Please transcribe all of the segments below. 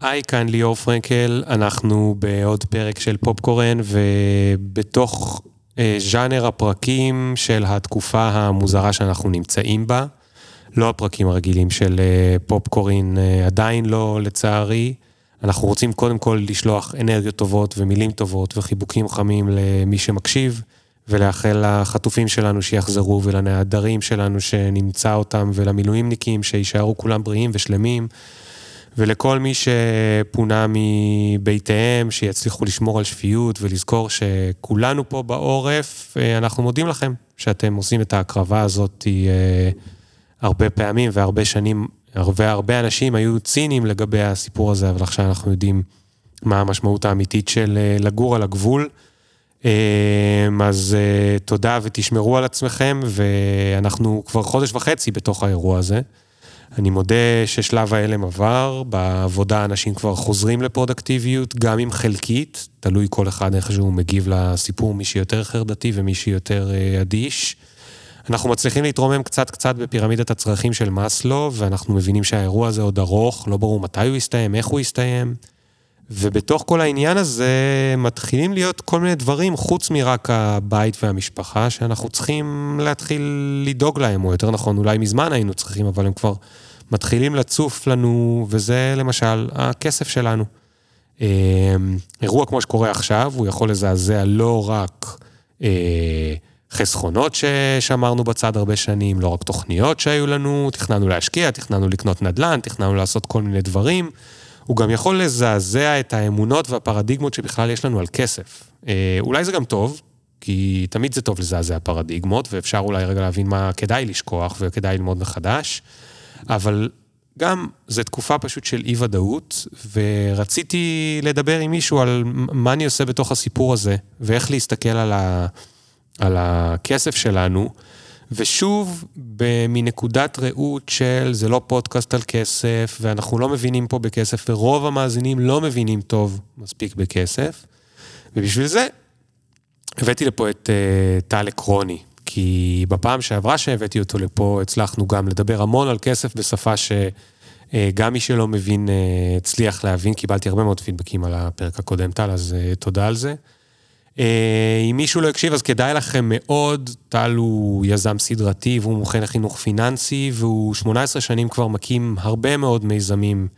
היי, כאן ליאור פרנקל, אנחנו בעוד פרק של פופקורן, ובתוך אה, ז'אנר הפרקים של התקופה המוזרה שאנחנו נמצאים בה, לא הפרקים הרגילים של אה, פופקורן, אה, עדיין לא, לצערי. אנחנו רוצים קודם כל לשלוח אנרגיות טובות ומילים טובות וחיבוקים חמים למי שמקשיב, ולאחל לחטופים שלנו שיחזרו ולנעדרים שלנו שנמצא אותם ולמילואימניקים שיישארו כולם בריאים ושלמים. ולכל מי שפונה מביתיהם, שיצליחו לשמור על שפיות ולזכור שכולנו פה בעורף, אה, אנחנו מודים לכם שאתם עושים את ההקרבה הזאת אה, הרבה פעמים והרבה שנים, הרבה הרבה אנשים היו ציניים לגבי הסיפור הזה, אבל עכשיו אנחנו יודעים מה המשמעות האמיתית של אה, לגור על הגבול. אז תודה ותשמרו על עצמכם, ואנחנו כבר חודש וחצי בתוך האירוע הזה. אני מודה ששלב ההלם עבר, בעבודה אנשים כבר חוזרים לפרודקטיביות, גם אם חלקית, תלוי כל אחד איך שהוא מגיב לסיפור, מי שיותר חרדתי ומי שיותר אה, אדיש. אנחנו מצליחים להתרומם קצת קצת בפירמידת הצרכים של מאסלו, ואנחנו מבינים שהאירוע הזה עוד ארוך, לא ברור מתי הוא יסתיים, איך הוא יסתיים. ובתוך כל העניין הזה מתחילים להיות כל מיני דברים, חוץ מרק הבית והמשפחה, שאנחנו צריכים להתחיל לדאוג להם, או יותר נכון, אולי מזמן היינו צריכים, אבל הם כבר מתחילים לצוף לנו, וזה למשל הכסף שלנו. אמ, אירוע כמו שקורה עכשיו, הוא יכול לזעזע לא רק אה, חסכונות ששמרנו בצד הרבה שנים, לא רק תוכניות שהיו לנו, תכננו להשקיע, תכננו לקנות נדל"ן, תכננו לעשות כל מיני דברים. הוא גם יכול לזעזע את האמונות והפרדיגמות שבכלל יש לנו על כסף. אה, אולי זה גם טוב, כי תמיד זה טוב לזעזע פרדיגמות, ואפשר אולי רגע להבין מה כדאי לשכוח וכדאי ללמוד מחדש, אבל גם זו תקופה פשוט של אי-ודאות, ורציתי לדבר עם מישהו על מה אני עושה בתוך הסיפור הזה, ואיך להסתכל על, ה, על הכסף שלנו. ושוב, מנקודת ראות של זה לא פודקאסט על כסף, ואנחנו לא מבינים פה בכסף, ורוב המאזינים לא מבינים טוב מספיק בכסף. ובשביל זה הבאתי לפה את uh, טל עקרוני, כי בפעם שעברה שהבאתי אותו לפה, הצלחנו גם לדבר המון על כסף בשפה שגם uh, מי שלא מבין uh, הצליח להבין, קיבלתי הרבה מאוד פידבקים על הפרק הקודם, טל, אז uh, תודה על זה. אה, אם מישהו לא הקשיב, אז כדאי לכם מאוד. טל הוא יזם סדרתי והוא מומחה לחינוך פיננסי, והוא 18 שנים כבר מקים הרבה מאוד מיזמים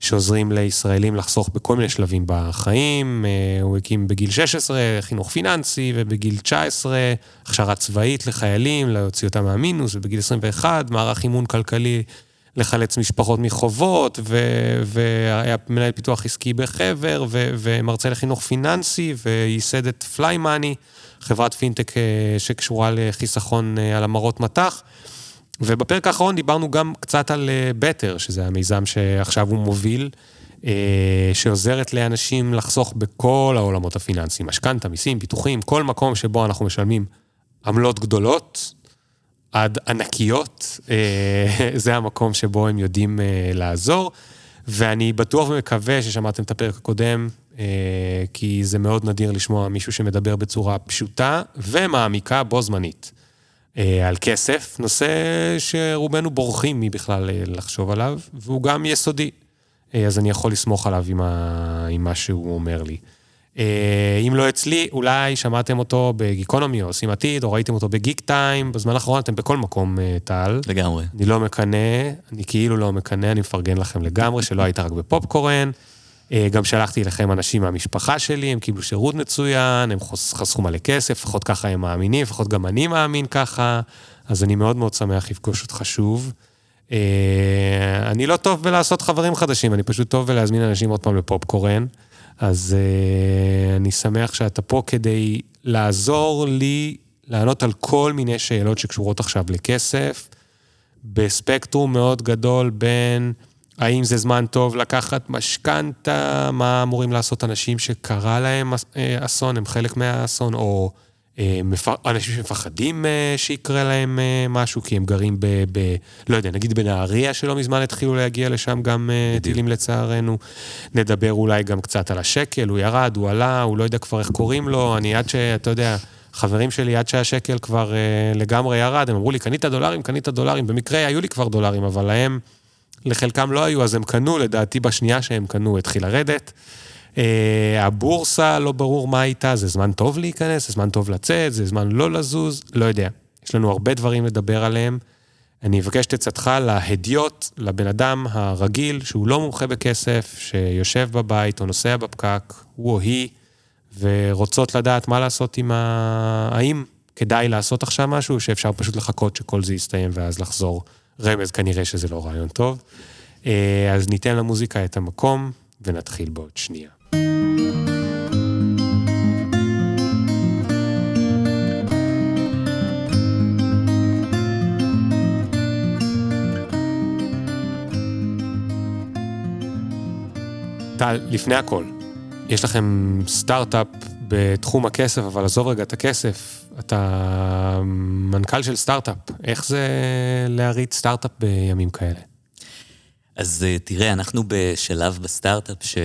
שעוזרים לישראלים לחסוך בכל מיני שלבים בחיים. אה, הוא הקים בגיל 16 חינוך פיננסי, ובגיל 19 הכשרה צבאית לחיילים, להוציא אותם מהמינוס, ובגיל 21 מערך אימון כלכלי לחלץ משפחות מחובות, ו- והיה מנהל פיתוח עסקי בחבר, ו- ומרצה לחינוך פיננסי, וייסד את פליי מאני, חברת פינטק אה, שקשורה לחיסכון אה, על המרות מטח. ובפרק האחרון דיברנו גם קצת על בטר, אה, שזה המיזם שעכשיו הוא מוביל, שעוזרת לאנשים לחסוך בכל העולמות הפיננסיים, משכנתה, מיסים, ביטוחים, כל מקום שבו אנחנו משלמים עמלות גדולות, עד ענקיות, אה, זה המקום שבו הם יודעים אה, לעזור. ואני בטוח ומקווה ששמעתם את הפרק הקודם, אה, כי זה מאוד נדיר לשמוע מישהו שמדבר בצורה פשוטה ומעמיקה בו זמנית. על כסף, נושא שרובנו בורחים מבכלל לחשוב עליו, והוא גם יסודי. אז אני יכול לסמוך עליו עם מה שהוא אומר לי. אה, אם לא אצלי, אולי שמעתם אותו בגיקונומי או עושים עתיד, או ראיתם אותו בגיק טיים, בזמן האחרון אתם בכל מקום, אה, טל. לגמרי. אני לא מקנא, אני כאילו לא מקנא, אני מפרגן לכם לגמרי, שלא היית רק בפופקורן. אה, גם שלחתי לכם אנשים מהמשפחה שלי, הם קיבלו שירות מצוין, הם חסכו מלא כסף, לפחות ככה הם מאמינים, לפחות גם אני מאמין ככה, אז אני מאוד מאוד שמח לפגוש אותך שוב. אני לא טוב בלעשות חברים חדשים, אני פשוט טוב בלהזמין אנשים עוד פעם לפופקורן. אז uh, אני שמח שאתה פה כדי לעזור לי לענות על כל מיני שאלות שקשורות עכשיו לכסף, בספקטרום מאוד גדול בין האם זה זמן טוב לקחת משכנתה, מה אמורים לעשות אנשים שקרה להם אה, אסון, הם חלק מהאסון, או אה, אנשים שמפחדים אה, שיקרה להם אה, משהו, כי הם גרים ב... ב לא יודע, נגיד בנהריה שלא מזמן התחילו להגיע לשם גם בדיוק. טילים לצערנו. נדבר אולי גם קצת על השקל, הוא ירד, הוא עלה, הוא לא יודע כבר איך קוראים לו, אני עד שאתה יודע... חברים שלי, עד שהשקל כבר uh, לגמרי ירד, הם אמרו לי, קנית דולרים, קנית דולרים. במקרה היו לי כבר דולרים, אבל להם לחלקם לא היו, אז הם קנו, לדעתי בשנייה שהם קנו התחיל לרדת. אה, הבורסה, לא ברור מה איתה, זה זמן טוב להיכנס, זה זמן טוב לצאת, זה זמן לא לזוז, לא יודע. יש לנו הרבה דברים לדבר עליהם. אני אבקש את עצתך להדיוט, לבן אדם הרגיל, שהוא לא מומחה בכסף, שיושב בבית או נוסע בפקק, הוא או היא, ורוצות לדעת מה לעשות עם ה... האם כדאי לעשות עכשיו משהו, שאפשר פשוט לחכות שכל זה יסתיים ואז לחזור. רמז, כנראה שזה לא רעיון טוב. אה, אז ניתן למוזיקה את המקום, ונתחיל בעוד שנייה. טל, לפני הכל, יש לכם סטארט-אפ בתחום הכסף, אבל עזוב רגע את הכסף, אתה מנכ"ל של סטארט-אפ, איך זה להריץ סטארט-אפ בימים כאלה? אז אה, תראה, אנחנו בשלב בסטארט-אפ ש...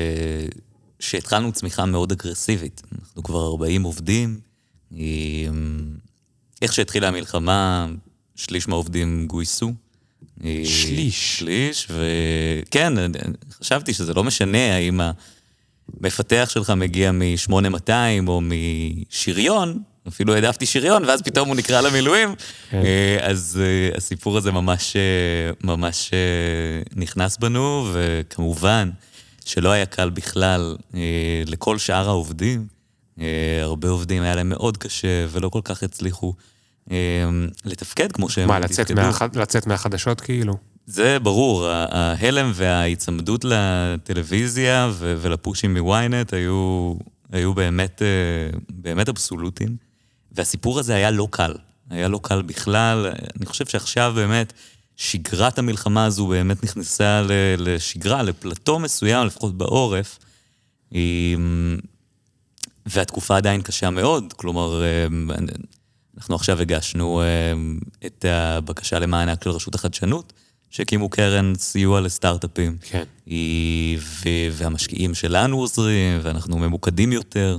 שהתחלנו צמיחה מאוד אגרסיבית. אנחנו כבר 40 עובדים. איך שהתחילה המלחמה, שליש מהעובדים גויסו. שליש. שליש, וכן, חשבתי שזה לא משנה האם המפתח שלך מגיע מ-8200 או משריון, אפילו העדפתי שריון, ואז פתאום הוא נקרא למילואים. כן. אה, אז אה, הסיפור הזה ממש, אה, ממש נכנס בנו, וכמובן שלא היה קל בכלל לכל שאר העובדים. הרבה עובדים היה להם מאוד קשה ולא כל כך הצליחו לתפקד כמו שהם מה, לצאת, מהחד... לצאת מהחדשות כאילו? זה ברור, ההלם וההיצמדות לטלוויזיה ולפושים מוויינט היו, היו באמת, באמת אבסולוטיים. והסיפור הזה היה לא קל. היה לא קל בכלל. אני חושב שעכשיו באמת שגרת המלחמה הזו באמת נכנסה לשגרה, לפלטו מסוים, לפחות בעורף. והתקופה עדיין קשה מאוד, כלומר, אנחנו עכשיו הגשנו את הבקשה למענק של רשות החדשנות, שהקימו קרן סיוע לסטארט-אפים. כן. והמשקיעים שלנו עוזרים, ואנחנו ממוקדים יותר.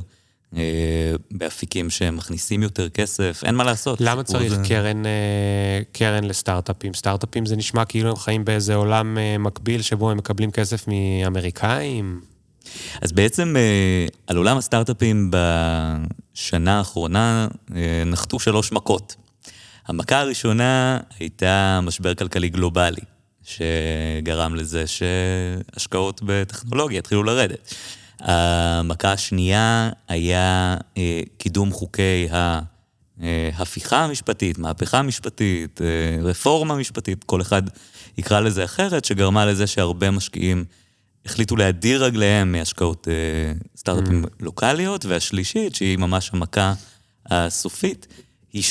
אה, באפיקים שהם מכניסים יותר כסף, אין מה לעשות. למה צריך זה... קרן, אה, קרן לסטארט-אפים? סטארט-אפים זה נשמע כאילו הם חיים באיזה עולם אה, מקביל שבו הם מקבלים כסף מאמריקאים? אז בעצם על עולם הסטארט-אפים בשנה האחרונה נחתו שלוש מכות. המכה הראשונה הייתה משבר כלכלי גלובלי, שגרם לזה שהשקעות בטכנולוגיה התחילו לרדת. המכה השנייה היה אה, קידום חוקי ההפיכה המשפטית, מהפכה משפטית, אה, רפורמה משפטית, כל אחד יקרא לזה אחרת, שגרמה לזה שהרבה משקיעים החליטו להדיר רגליהם מהשקעות אה, סטארט-אפים mm. לוקאליות, והשלישית, שהיא ממש המכה הסופית, היא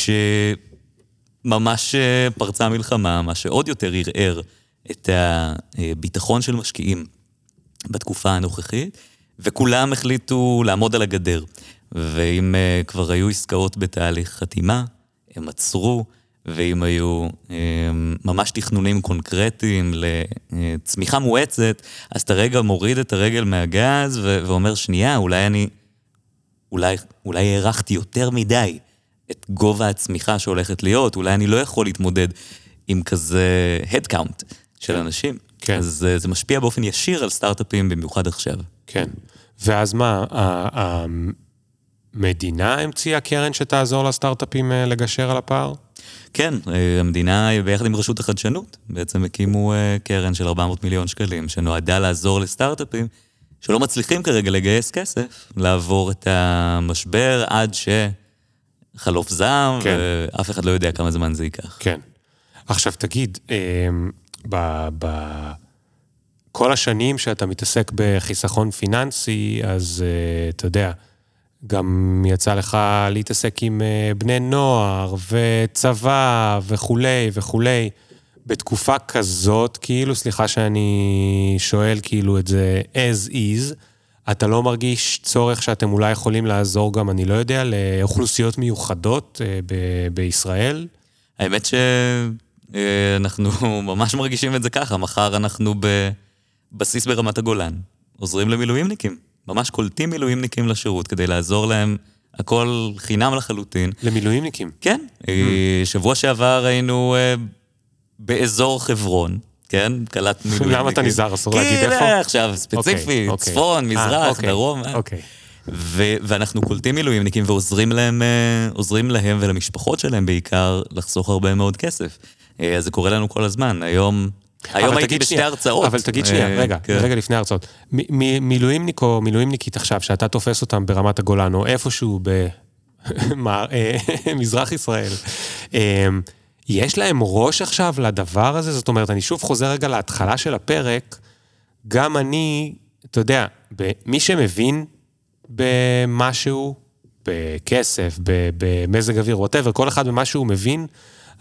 שממש פרצה מלחמה, מה שעוד יותר ערער את הביטחון של משקיעים בתקופה הנוכחית. וכולם החליטו לעמוד על הגדר. ואם uh, כבר היו עסקאות בתהליך חתימה, הם עצרו, ואם היו um, ממש תכנונים קונקרטיים לצמיחה מואצת, אז אתה רגע מוריד את הרגל מהגז ו- ואומר, שנייה, אולי אני... אולי, אולי הערכתי יותר מדי את גובה הצמיחה שהולכת להיות, אולי אני לא יכול להתמודד עם כזה headcount של אנשים. כן. אז uh, זה משפיע באופן ישיר על סטארט-אפים, במיוחד עכשיו. כן. ואז מה, המדינה המציאה קרן שתעזור לסטארט-אפים אה, לגשר על הפער? כן, אה, המדינה ביחד עם רשות החדשנות בעצם הקימו אה, קרן של 400 מיליון שקלים, שנועדה לעזור לסטארט-אפים שלא מצליחים כרגע לגייס כסף, לעבור את המשבר עד שחלוף זעם, כן. ואף אחד לא יודע כמה זמן זה ייקח. כן. עכשיו תגיד, ב... ב... כל השנים שאתה מתעסק בחיסכון פיננסי, אז uh, אתה יודע, גם יצא לך להתעסק עם uh, בני נוער וצבא וכולי וכולי. בתקופה כזאת, כאילו, סליחה שאני שואל כאילו את זה as is, אתה לא מרגיש צורך שאתם אולי יכולים לעזור גם, אני לא יודע, לאוכלוסיות מיוחדות uh, ב- בישראל? האמת שאנחנו ממש מרגישים את זה ככה, מחר אנחנו ב... בסיס ברמת הגולן, עוזרים למילואימניקים. ממש קולטים מילואימניקים לשירות כדי לעזור להם, הכל חינם לחלוטין. למילואימניקים? כן. Mm. שבוע שעבר היינו אה, באזור חברון, כן? קלט מילואים. למה אתה נזהר? אסור להגיד איפה? כי עכשיו, ספציפי, אוקיי, אוקיי. צפון, אה, מזרח, אוקיי, דרום. אוקיי. ו- ואנחנו קולטים מילואימניקים ועוזרים להם, אה, עוזרים להם ולמשפחות שלהם בעיקר לחסוך הרבה מאוד כסף. אה, אז זה קורה לנו כל הזמן. היום, היום הייתי בשתי שנייה, הרצאות. אבל תגיד שנייה, אה, רגע, כן. רגע לפני ההרצאות. מילואימניק או מילואימניקית עכשיו, שאתה תופס אותם ברמת הגולן, או איפשהו במזרח ישראל, אה, יש להם ראש עכשיו לדבר הזה? זאת אומרת, אני שוב חוזר רגע להתחלה של הפרק, גם אני, אתה יודע, מי שמבין במשהו, בכסף, במזג אוויר, ווטאבר, כל אחד במה שהוא מבין,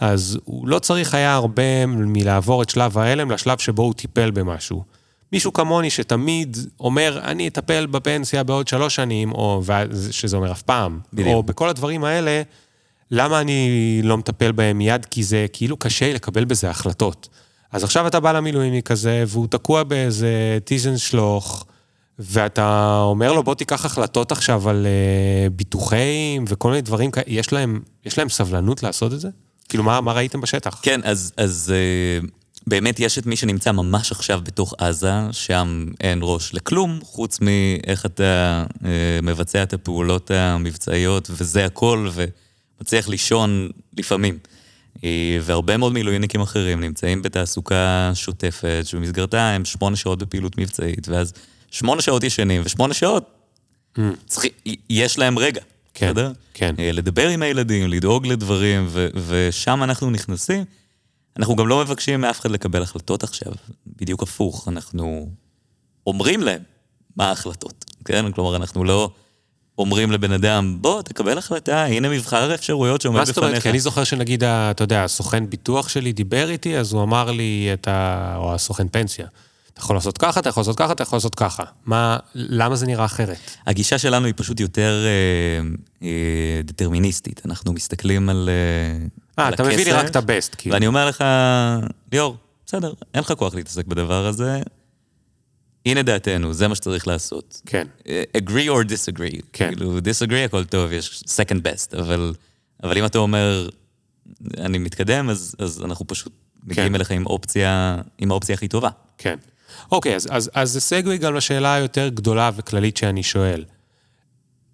אז הוא לא צריך היה הרבה מלעבור את שלב ההלם לשלב שבו הוא טיפל במשהו. מישהו כמוני שתמיד אומר, אני אטפל בפנסיה בעוד שלוש שנים, או שזה אומר אף פעם, בדיוק. או בכל הדברים האלה, למה אני לא מטפל בהם מיד? כי זה כאילו קשה לקבל בזה החלטות. אז עכשיו אתה בא למילואימניק כזה, והוא תקוע באיזה טיזן שלוך, ואתה אומר לו, בוא תיקח החלטות עכשיו על uh, ביטוחים וכל מיני דברים כאלה, יש להם, יש להם סבלנות לעשות את זה? כאילו, מה, מה ראיתם בשטח? כן, אז, אז אה, באמת יש את מי שנמצא ממש עכשיו בתוך עזה, שם אין ראש לכלום, חוץ מאיך אתה אה, מבצע את הפעולות המבצעיות, וזה הכל, ומצליח לישון לפעמים. אה, והרבה מאוד מילואימניקים אחרים נמצאים בתעסוקה שוטפת, שבמסגרתה הם שמונה שעות בפעילות מבצעית, ואז שמונה שעות ישנים, ושמונה שעות צריכי, יש להם רגע, כן, בסדר? כן. אה, לדבר עם הילדים, לדאוג לדברים, ו- ושם אנחנו נכנסים. אנחנו גם לא מבקשים מאף אחד לקבל החלטות עכשיו, בדיוק הפוך, אנחנו אומרים להם מה ההחלטות, כן? כלומר, אנחנו לא אומרים לבן אדם, בוא, תקבל החלטה, הנה מבחר האפשרויות שעומד מה בפניך. זאת אומרת? כי אני זוכר שנגיד, אתה יודע, הסוכן ביטוח שלי דיבר איתי, אז הוא אמר לי, את ה... או הסוכן פנסיה, אתה יכול לעשות ככה, אתה יכול לעשות ככה, אתה יכול לעשות ככה. מה, למה זה נראה אחרת? הגישה שלנו היא פשוט יותר אה, אה, דטרמיניסטית. אנחנו מסתכלים על, אה, אה, על אתה מביא לי רק את הבסט, כאילו. ואני אומר לך, ליאור, בסדר, אין לך כוח להתעסק בדבר הזה, הנה דעתנו, זה מה שצריך לעשות. כן. אה, agree or disagree. כן. כאילו, disagree הכל טוב, יש second best, אבל, אבל אם אתה אומר, אני מתקדם, אז, אז אנחנו פשוט מגיעים כן. אליך עם אופציה, עם האופציה הכי טובה. כן. אוקיי, אז, אז, אז זה סגווי גם לשאלה היותר גדולה וכללית שאני שואל.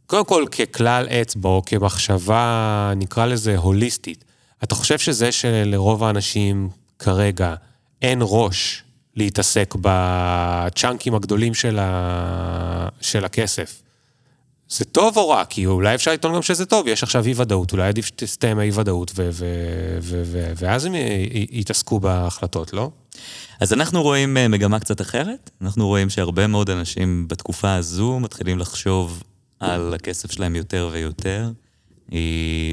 קודם כל, ככלל אצבע, או כמחשבה, נקרא לזה הוליסטית, אתה חושב שזה שלרוב האנשים כרגע אין ראש להתעסק בצ'אנקים הגדולים של, ה... של הכסף, זה טוב או רע? כי אולי אפשר לטעון גם שזה טוב, יש עכשיו אי-ודאות, אולי עדיף שתסתיים האי-ודאות, ו- ו- ו- ואז הם יתעסקו בהחלטות, לא? אז אנחנו רואים אה, מגמה קצת אחרת. אנחנו רואים שהרבה מאוד אנשים בתקופה הזו מתחילים לחשוב על הכסף שלהם יותר ויותר. אה,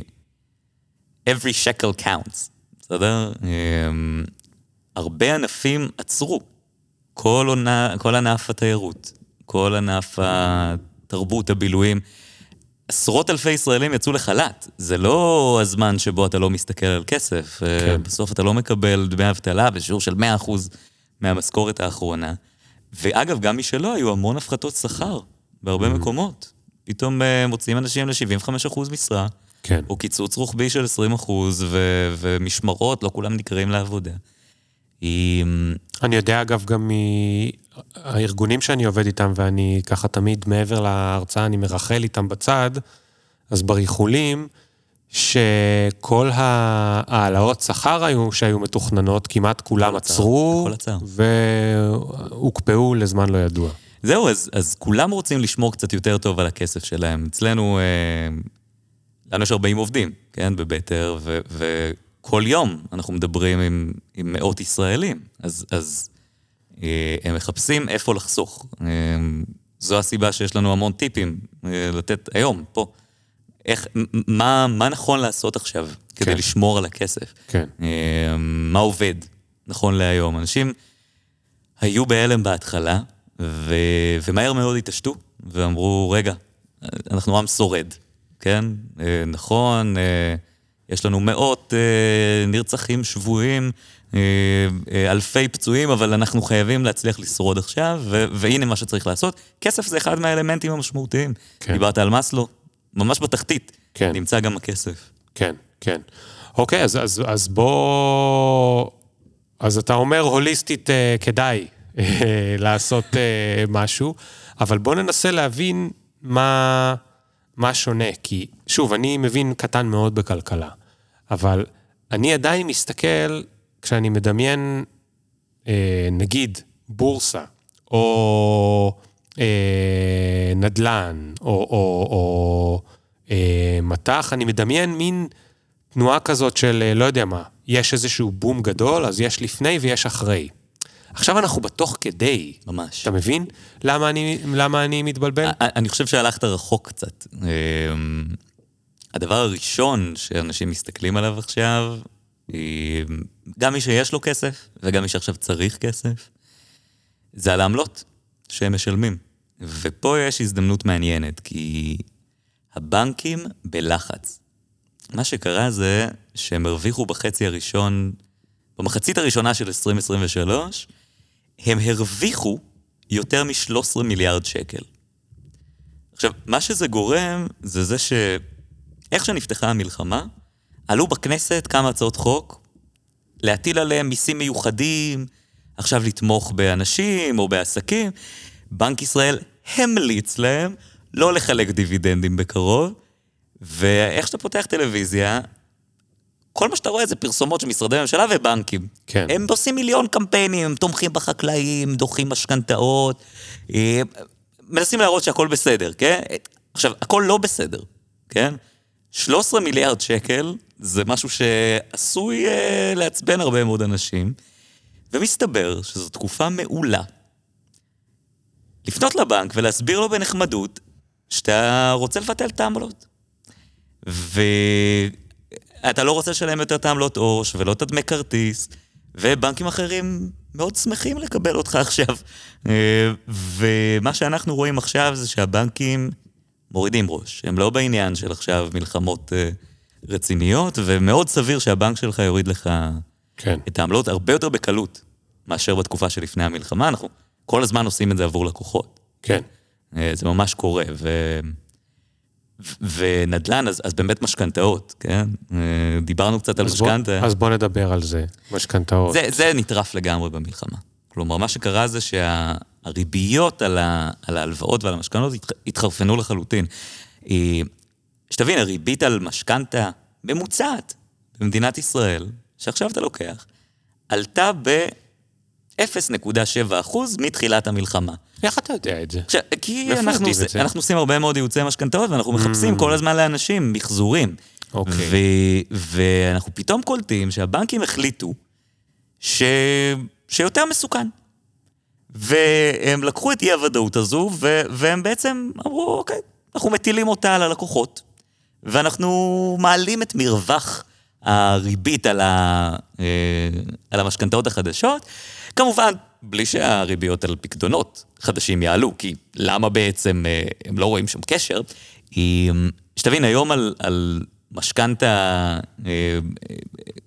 every shekel counts, בסדר? אה, הרבה ענפים עצרו. כל, עונה, כל ענף התיירות, כל ענף התרבות, הבילויים. עשרות אלפי ישראלים יצאו לחל"ת. זה לא הזמן שבו אתה לא מסתכל על כסף. כן. בסוף אתה לא מקבל דמי אבטלה בשיעור של 100% מהמשכורת האחרונה. ואגב, גם מי שלא, היו המון הפחתות שכר בהרבה מקומות. פתאום אה, מוציאים אנשים ל-75% משרה, כן. או קיצוץ רוחבי של 20% ו- ומשמרות, לא כולם נקראים לעבודה. היא... אני יודע, אגב, גם מהארגונים שאני עובד איתם, ואני ככה תמיד מעבר להרצאה, אני מרחל איתם בצד, אז בריחולים, שכל ההעלאות שכר היו, שהיו מתוכננות, כמעט כולם עצר, עצרו. והוקפאו לזמן לא ידוע. זהו, אז, אז כולם רוצים לשמור קצת יותר טוב על הכסף שלהם. אצלנו, אה, לנו יש 40 עובדים, כן, בבטר, ו, וכל יום אנחנו מדברים עם, עם מאות ישראלים. אז, אז הם מחפשים איפה לחסוך. אה, זו הסיבה שיש לנו המון טיפים אה, לתת היום, פה. איך, מה, מה נכון לעשות עכשיו כדי כן. לשמור על הכסף? כן. אה, מה עובד נכון להיום? אנשים היו בהלם בהתחלה, ו... ומהר מאוד התעשתו, ואמרו, רגע, אנחנו עם שורד, כן? אה, נכון, אה, יש לנו מאות אה, נרצחים שבויים, אה, אה, אלפי פצועים, אבל אנחנו חייבים להצליח לשרוד עכשיו, ו... והנה מה שצריך לעשות. כסף זה אחד מהאלמנטים המשמעותיים. כן. דיברת על מאסלו, ממש בתחתית, כן. נמצא גם הכסף. כן, כן. אוקיי, אז, אז, אז בוא... אז אתה אומר הוליסטית אה, כדאי אה, לעשות אה, משהו, אבל בוא ננסה להבין מה, מה שונה, כי שוב, אני מבין קטן מאוד בכלכלה, אבל אני עדיין מסתכל, כשאני מדמיין, אה, נגיד, בורסה, או אה, נדל"ן, או, או, או אה, מטח, אני מדמיין מין תנועה כזאת של, אה, לא יודע מה, יש איזשהו בום גדול, אז יש לפני ויש אחרי. עכשיו אנחנו בתוך כדי. ממש. אתה מבין למה אני, למה אני מתבלבל? אני חושב שהלכת רחוק קצת. אמ, הדבר הראשון שאנשים מסתכלים עליו עכשיו, גם מי שיש לו כסף וגם מי שעכשיו צריך כסף, זה על העמלות שהם משלמים. ופה יש הזדמנות מעניינת, כי הבנקים בלחץ. מה שקרה זה שהם הרוויחו בחצי הראשון, במחצית הראשונה של 2023, הם הרוויחו יותר מ-13 מיליארד שקל. עכשיו, מה שזה גורם, זה זה שאיך שנפתחה המלחמה, עלו בכנסת כמה הצעות חוק, להטיל עליהם מיסים מיוחדים, עכשיו לתמוך באנשים או בעסקים. בנק ישראל המליץ להם לא לחלק דיבידנדים בקרוב, ואיך שאתה פותח טלוויזיה, כל מה שאתה רואה זה פרסומות של משרדי ממשלה ובנקים. כן. הם עושים מיליון קמפיינים, הם תומכים בחקלאים, דוחים משכנתאות, אה, מנסים להראות שהכל בסדר, כן? עכשיו, הכל לא בסדר, כן? 13 מיליארד שקל זה משהו שעשוי אה, לעצבן הרבה מאוד אנשים, ומסתבר שזו תקופה מעולה לפנות לבנק ולהסביר לו בנחמדות שאתה רוצה לבטל את העמלות. ואתה לא רוצה לשלם יותר את העמלות עו"ש ולא את הדמי כרטיס, ובנקים אחרים מאוד שמחים לקבל אותך עכשיו. אה, ומה שאנחנו רואים עכשיו זה שהבנקים מורידים ראש. הם לא בעניין של עכשיו מלחמות אה, רציניות, ומאוד סביר שהבנק שלך יוריד לך כן. את העמלות הרבה יותר בקלות מאשר בתקופה שלפני המלחמה. אנחנו כל הזמן עושים את זה עבור לקוחות. כן. אה, זה ממש קורה, ו... ונדל"ן, אז, אז באמת משכנתאות, כן? אה, דיברנו קצת על משכנתה. אז בוא נדבר על זה, משכנתאות. זה, זה נטרף לגמרי במלחמה. כלומר, מה שקרה זה שהריביות על, ה, על ההלוואות ועל המשכנתאות התחרפנו לחלוטין. שתבין, הריבית על משכנתה ממוצעת במדינת ישראל, שעכשיו אתה לוקח, עלתה ב... 0.7% מתחילת המלחמה. איך אתה יודע את זה? עכשיו, כי אנחנו, עוש... אנחנו עושים הרבה מאוד ייעוצי משכנתאות, ואנחנו מחפשים mm. כל הזמן לאנשים מחזורים. אוקיי. ו... ואנחנו פתאום קולטים שהבנקים החליטו ש... שיותר מסוכן. והם לקחו את אי-הוודאות הזו, ו... והם בעצם אמרו, אוקיי, אנחנו מטילים אותה על הלקוחות, ואנחנו מעלים את מרווח הריבית על, ה... אה, על המשכנתאות החדשות. כמובן, בלי שהריביות על פקדונות חדשים יעלו, כי למה בעצם אה, הם לא רואים שום קשר? שתבין, היום על, על משכנתה אה, אה,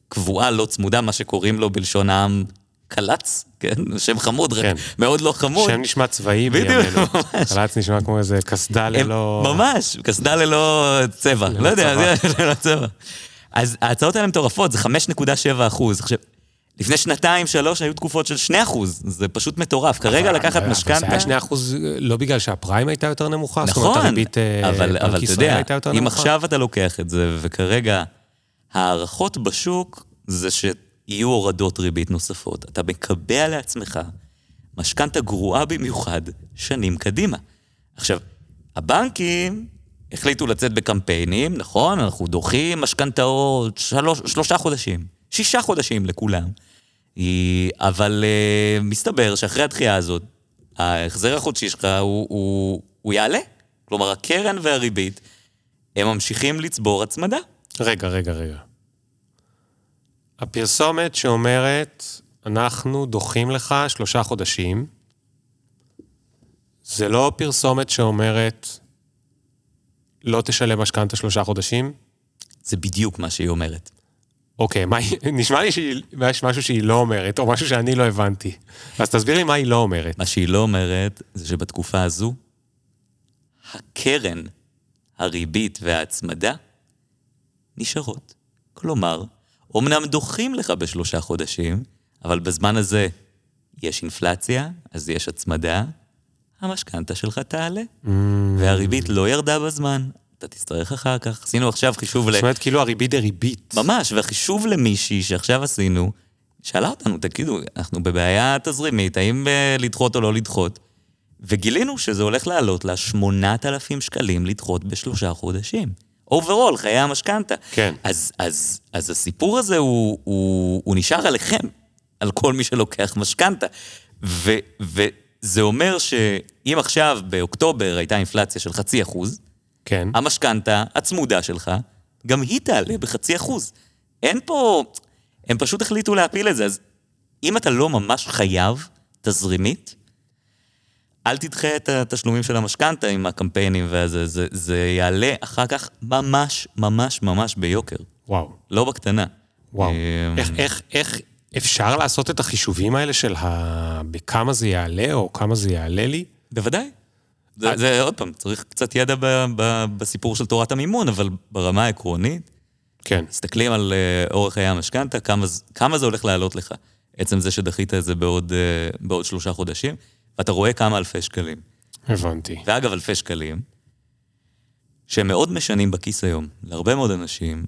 קבועה לא צמודה, מה שקוראים לו בלשון העם קלץ, כן? שם חמוד, רק כן. מאוד לא חמוד. שם נשמע צבאי בימינו. קלץ נשמע כמו איזה קסדה ללא... ממש, קסדה ללא צבע. לא יודע, ללא צבע. אז ההצעות האלה מטורפות, זה 5.7 אחוז. עכשיו... לפני שנתיים, שלוש, היו תקופות של שני אחוז, זה פשוט מטורף. כרגע לקחת משכנתה... זה היה שני אחוז לא בגלל שהפריים הייתה יותר נמוכה? נכון, זאת אומרת, הריבית אה, אבל, אבל אתה יודע, אם עכשיו אתה לוקח את זה, וכרגע ההערכות בשוק זה שיהיו הורדות ריבית נוספות. אתה מקבע לעצמך משכנתה גרועה במיוחד שנים קדימה. עכשיו, הבנקים החליטו לצאת בקמפיינים, נכון? אנחנו דוחים משכנתאות שלוש, שלושה חודשים, שישה חודשים לכולם. אבל uh, מסתבר שאחרי הדחייה הזאת, ההחזר החודשי שלך הוא, הוא, הוא יעלה. כלומר, הקרן והריבית, הם ממשיכים לצבור הצמדה. רגע, רגע, רגע. הפרסומת שאומרת, אנחנו דוחים לך שלושה חודשים, זה לא פרסומת שאומרת, לא תשלם משכנתה שלושה חודשים? זה בדיוק מה שהיא אומרת. אוקיי, מה, נשמע לי שיש משהו שהיא לא אומרת, או משהו שאני לא הבנתי. אז תסביר לי מה היא לא אומרת. מה שהיא לא אומרת, זה שבתקופה הזו, הקרן, הריבית וההצמדה נשארות. כלומר, אמנם דוחים לך בשלושה חודשים, אבל בזמן הזה יש אינפלציה, אז יש הצמדה, המשכנתה שלך תעלה, אמ. והריבית לא ירדה בזמן. אתה תצטרך אחר כך. עשינו עכשיו חישוב ל... זאת אומרת, כאילו הריבית דריבית. ממש, והחישוב למישהי שעכשיו עשינו, שאלה אותנו, תגידו, אנחנו בבעיה תזרימית, האם אה, לדחות או לא לדחות? וגילינו שזה הולך לעלות לה 8,000 שקלים לדחות בשלושה חודשים. overall, חיי המשכנתה. כן. אז, אז, אז הסיפור הזה הוא, הוא, הוא נשאר עליכם, על כל מי שלוקח משכנתה. וזה אומר שאם עכשיו באוקטובר הייתה אינפלציה של חצי אחוז, כן. המשכנתה הצמודה שלך, גם היא תעלה בחצי אחוז. אין פה... הם פשוט החליטו להפיל את זה, אז אם אתה לא ממש חייב תזרימית, אל תדחה את התשלומים של המשכנתה עם הקמפיינים וזה, זה, זה יעלה אחר כך ממש ממש ממש ביוקר, וואו, לא בקטנה. וואו. אמ, איך, איך, איך אפשר לעשות את החישובים האלה של ה... בכמה זה יעלה או כמה זה יעלה לי? בוודאי. זה, זה עוד פעם, צריך קצת ידע ב, ב, בסיפור של תורת המימון, אבל ברמה העקרונית, כן. מסתכלים על uh, אורך חיי המשכנתה, כמה, כמה זה הולך לעלות לך. עצם זה שדחית את זה בעוד, uh, בעוד שלושה חודשים, ואתה רואה כמה אלפי שקלים. הבנתי. ואגב, אלפי שקלים, שהם מאוד משנים בכיס היום, להרבה מאוד אנשים,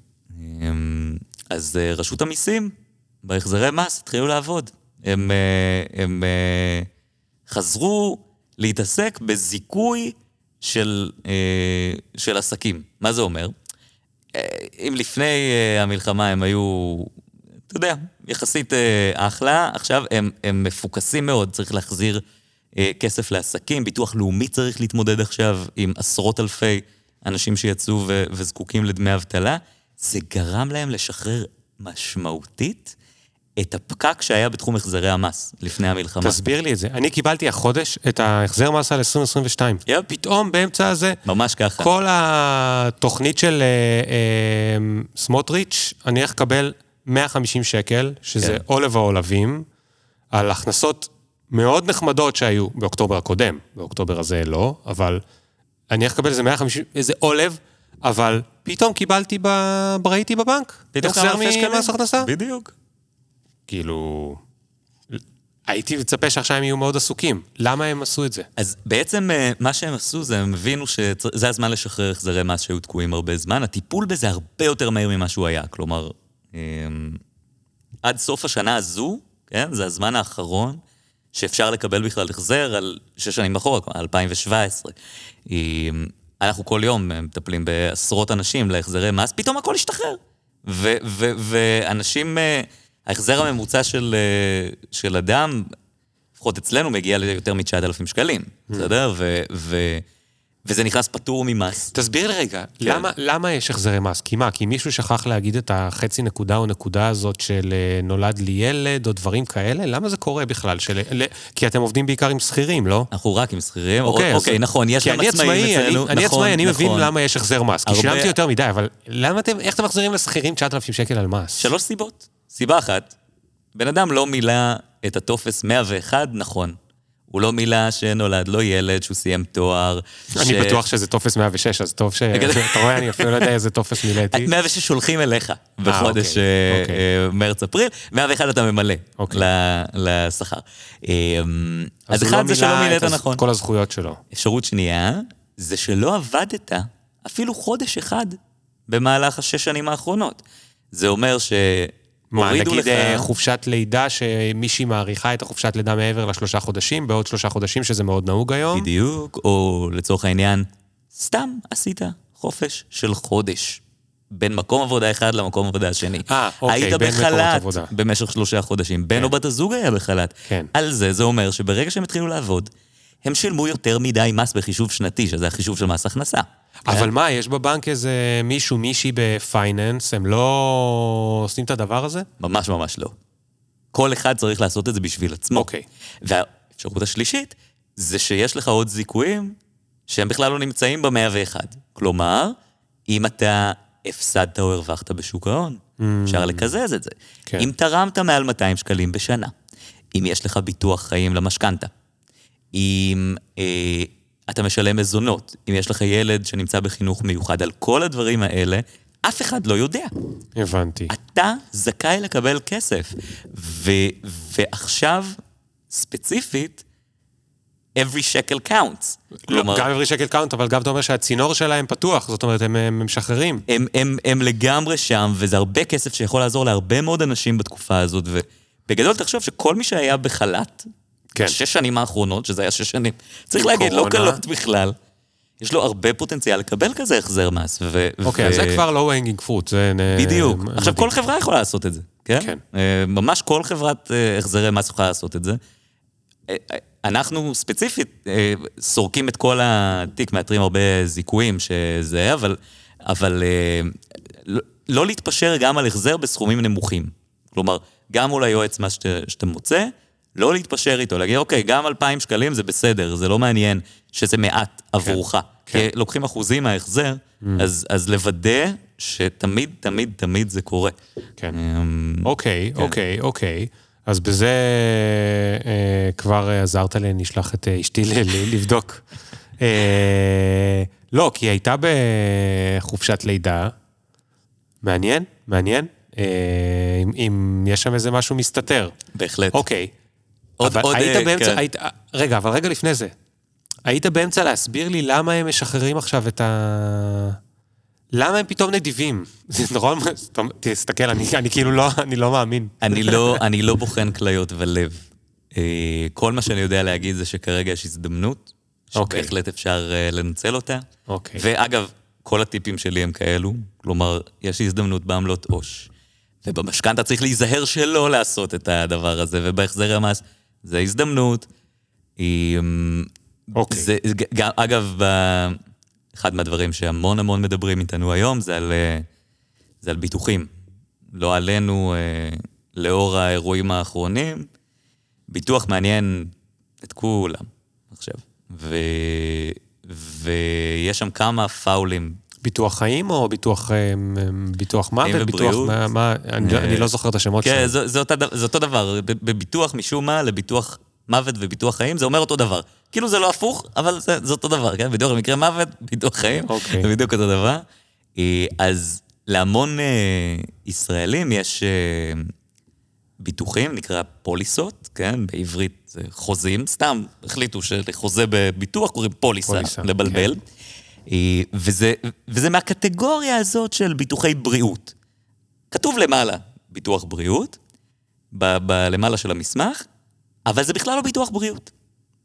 הם, אז uh, רשות המיסים, בהחזרי מס, התחילו לעבוד. הם, uh, הם uh, חזרו להתעסק בזיכוי של, של עסקים. מה זה אומר? אה, אם לפני אה, המלחמה הם היו, אתה יודע, יחסית אה, אחלה, עכשיו הם, הם מפוקסים מאוד, צריך להחזיר אה, כסף לעסקים, ביטוח לאומי צריך להתמודד עכשיו עם עשרות אלפי אנשים שיצאו ו- וזקוקים לדמי אבטלה. זה גרם להם לשחרר משמעותית את הפקק שהיה בתחום החזרי המס לפני המלחמה. תסביר לי את זה. אני קיבלתי החודש את ההחזר מס על 2022. יפ. פתאום באמצע הזה, ממש ככה. כל התוכנית של אה, אה, סמוטריץ', אני הולך לקבל 150 שקל, שזה כן. עולב העולבים, על הכנסות מאוד נחמדות שהיו באוקטובר הקודם. באוקטובר הזה לא, אבל אני הולך לקבל איזה 150, איזה עולב, אבל פתאום קיבלתי, ב... ראיתי בבנק, פתאום כמה החזר אלפי שקלים. ממס הכנסה. בדיוק. כאילו... הייתי מצפה שעכשיו הם יהיו מאוד עסוקים. למה הם עשו את זה? אז בעצם אה, מה שהם עשו זה הם הבינו שזה הזמן לשחרר החזרי מס שהיו תקועים הרבה זמן. הטיפול בזה הרבה יותר מהיר ממה שהוא היה. כלומר, אמ, עד סוף השנה הזו, כן, זה הזמן האחרון שאפשר לקבל בכלל החזר על שש שנים אחורה, כלומר, 2017. אמ, אנחנו כל יום מטפלים בעשרות אנשים להחזרי מס, פתאום הכל השתחרר. ואנשים, אה, ההחזר הממוצע של, אה, של אדם, לפחות אצלנו, מגיע ליותר מ-9,000 שקלים, בסדר? ו- ו- וזה נכנס פטור ממס. תסביר לי רגע, כן. למה, למה יש החזרי מס? כי מה, כי מישהו שכח להגיד את החצי נקודה או נקודה הזאת של אה, נולד לי ילד או דברים כאלה? למה זה קורה בכלל? של... ל... כי אתם עובדים בעיקר עם שכירים, לא? אנחנו רק עם שכירים. אוקיי, אז- אוקיי, נכון, יש כי גם עצמאים עצמאי, אצלנו. אני, אני נכון, עצמאי, אני מבין נכון. למה יש החזר מס. כי הרבה- שילמתי יותר מדי, אבל למה אתם, איך אתם מחזירים לשכירים 9,000 שקל על מס? שלוש סיבות. סיבה אחת, בן אדם לא מילא את הטופס 101 נכון. הוא לא מילא שנולד לו ילד, שהוא סיים תואר. אני בטוח שזה טופס 106, אז טוב ש... אתה רואה, אני אפילו לא יודע איזה טופס מילאתי. 106 שולחים אליך בחודש אוקיי, אה, אוקיי. אה, מרץ-אפריל, 101 אתה ממלא אוקיי. לשכר. אה, אז אחד לא זה שלא מילא מילאת נכון. כל הזכויות שלו. אפשרות שנייה, זה שלא עבדת אפילו חודש אחד במהלך השש שנים האחרונות. זה אומר ש... מה, נגיד לך- אה, חופשת לידה, שמישהי מאריכה את החופשת לידה מעבר לשלושה חודשים, בעוד שלושה חודשים, שזה מאוד נהוג היום. בדיוק, או לצורך העניין, סתם עשית חופש של חודש. בין מקום עבודה אחד למקום עבודה השני. אה, אוקיי, היית בין מקומות בחל"ת עבודה. במשך שלושה חודשים. בן כן. או בת הזוג היה בחל"ת. כן. על זה, זה אומר שברגע שהם התחילו לעבוד, הם שילמו יותר מדי מס בחישוב שנתי, שזה החישוב של מס הכנסה. אבל מה, יש בבנק איזה מישהו, מישהי בפייננס, הם לא עושים את הדבר הזה? ממש ממש לא. כל אחד צריך לעשות את זה בשביל עצמו. אוקיי. והאפשרות השלישית, זה שיש לך עוד זיכויים שהם בכלל לא נמצאים במאה ואחד. כלומר, אם אתה הפסדת או הרווחת בשוק ההון, אפשר לקזז את זה. כן. אם תרמת מעל 200 שקלים בשנה, אם יש לך ביטוח חיים למשכנתה, אם אה, אתה משלם מזונות, אם יש לך ילד שנמצא בחינוך מיוחד, על כל הדברים האלה, אף אחד לא יודע. הבנתי. אתה זכאי לקבל כסף. ו, ועכשיו, ספציפית, every shekel counts. כלומר... גם every shekel count, אבל גם אתה אומר שהצינור שלהם פתוח, זאת אומרת, הם, הם משחררים. הם, הם, הם לגמרי שם, וזה הרבה כסף שיכול לעזור להרבה מאוד אנשים בתקופה הזאת, ובגדול תחשוב שכל מי שהיה בחל"ת, כן. בשש שנים האחרונות, שזה היה שש שנים, צריך להגיד, לא קלות בכלל. יש לו הרבה פוטנציאל לקבל כזה החזר מס. ו- אוקיי, okay, ו- זה כבר לא hanging fruit, זה... בדיוק. נ- עכשיו, כל חברה יכולה לעשות את זה, כן? כן. אה, ממש כל חברת אה, החזרי מס יכולה לעשות את זה. אה, אנחנו ספציפית סורקים את כל התיק, מאתרים הרבה זיכויים שזה, אבל, אבל לא, לא להתפשר גם על החזר בסכומים נמוכים. כלומר, גם מול היועץ מס שאתה מוצא, לא להתפשר איתו, להגיד, אוקיי, גם 2,000 שקלים זה בסדר, זה לא מעניין שזה מעט עבורך. כן, כן. כי לוקחים אחוזים מההחזר, mm. אז, אז לוודא שתמיד, תמיד, תמיד זה קורה. כן. אמ, אוקיי, כן. אוקיי, אוקיי. אז בזה אה, כבר עזרת לי, אני אשלח את אה, אשתי לבדוק. אה, לא, כי היא הייתה בחופשת לידה. מעניין, מעניין. אה, אם, אם יש שם איזה משהו מסתתר. בהחלט. אוקיי. עוד, אבל עוד, היית אה, באמצע, כן. היית, רגע, אבל רגע לפני זה. היית באמצע להסביר לי למה הם משחררים עכשיו את ה... למה הם פתאום נדיבים? זה נורא... תסתכל, אני, אני כאילו לא, אני לא מאמין. אני לא, אני לא בוחן כליות ולב. אה, כל מה שאני יודע להגיד זה שכרגע יש הזדמנות, אוקיי. שבהחלט okay. אפשר אה, לנצל אותה. אוקיי. Okay. ואגב, כל הטיפים שלי הם כאלו, כלומר, יש הזדמנות בעמלות עוש. ובמשכנתה צריך להיזהר שלא לעשות את הדבר הזה, ובהחזר המס זה הזדמנות. אמ, אוקיי. זה, גם, אגב, אחד מהדברים שהמון המון מדברים איתנו היום זה על, אה, זה על ביטוחים. לא עלינו, אה, לאור האירועים האחרונים, ביטוח מעניין את כולם עכשיו. ו, ויש שם כמה פאולים ביטוח חיים או ביטוח, אה, ביטוח מוות? ביטוח מה, מה אני, אני לא זוכר את השמות כן, שלהם. כן, זה, זה, זה אותו דבר. בביטוח משום מה לביטוח מוות וביטוח חיים זה אומר אותו דבר. כאילו זה לא הפוך, אבל זה, זה אותו דבר, כן? ביטוח במקרה מוות, ביטוח חיים, okay. אוקיי. זה בדיוק אותו דבר. אה, אז להמון אה, ישראלים יש ביטוחים, נקרא פוליסות, כן? בעברית חוזים, סתם החליטו שלחוזה בביטוח קוראים פוליסה, פוליסה לבלבל. כן. אה, וזה, וזה מהקטגוריה הזאת של ביטוחי בריאות. כתוב למעלה, ביטוח בריאות, ב- ב- למעלה של המסמך, אבל זה בכלל לא ביטוח בריאות.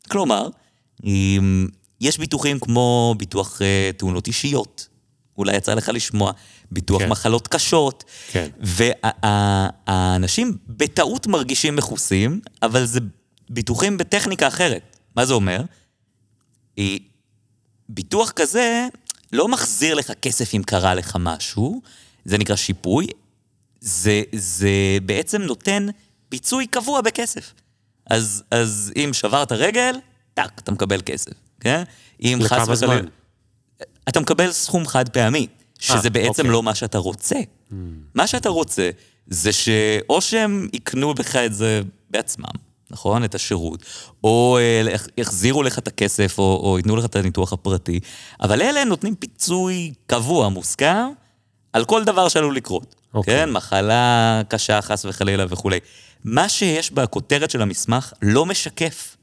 כלומר, יש ביטוחים כמו ביטוח אה, תאונות אישיות, אולי יצא לך לשמוע, ביטוח כן. מחלות קשות. כן. והאנשים בטעות מרגישים מכוסים, אבל זה ביטוחים בטכניקה אחרת. מה זה אומר? ביטוח כזה לא מחזיר לך כסף אם קרה לך משהו, זה נקרא שיפוי, זה, זה בעצם נותן פיצוי קבוע בכסף. אז, אז אם שברת רגל, טאק, אתה מקבל כסף, כן? אם חס וחלילה... אתה מקבל סכום חד פעמי, שזה 아, בעצם אוקיי. לא מה שאתה רוצה. Mm. מה שאתה רוצה זה שאו שהם יקנו בך את זה בעצמם, נכון? את השירות, או אה, יחזירו לך את הכסף, או, או ייתנו לך את הניתוח הפרטי, אבל אלה נותנים פיצוי קבוע, מוסכם, על כל דבר שעלול לקרות. Okay. אוקיי. כן? מחלה קשה, חס וחלילה וכולי. מה שיש בכותרת של המסמך לא משקף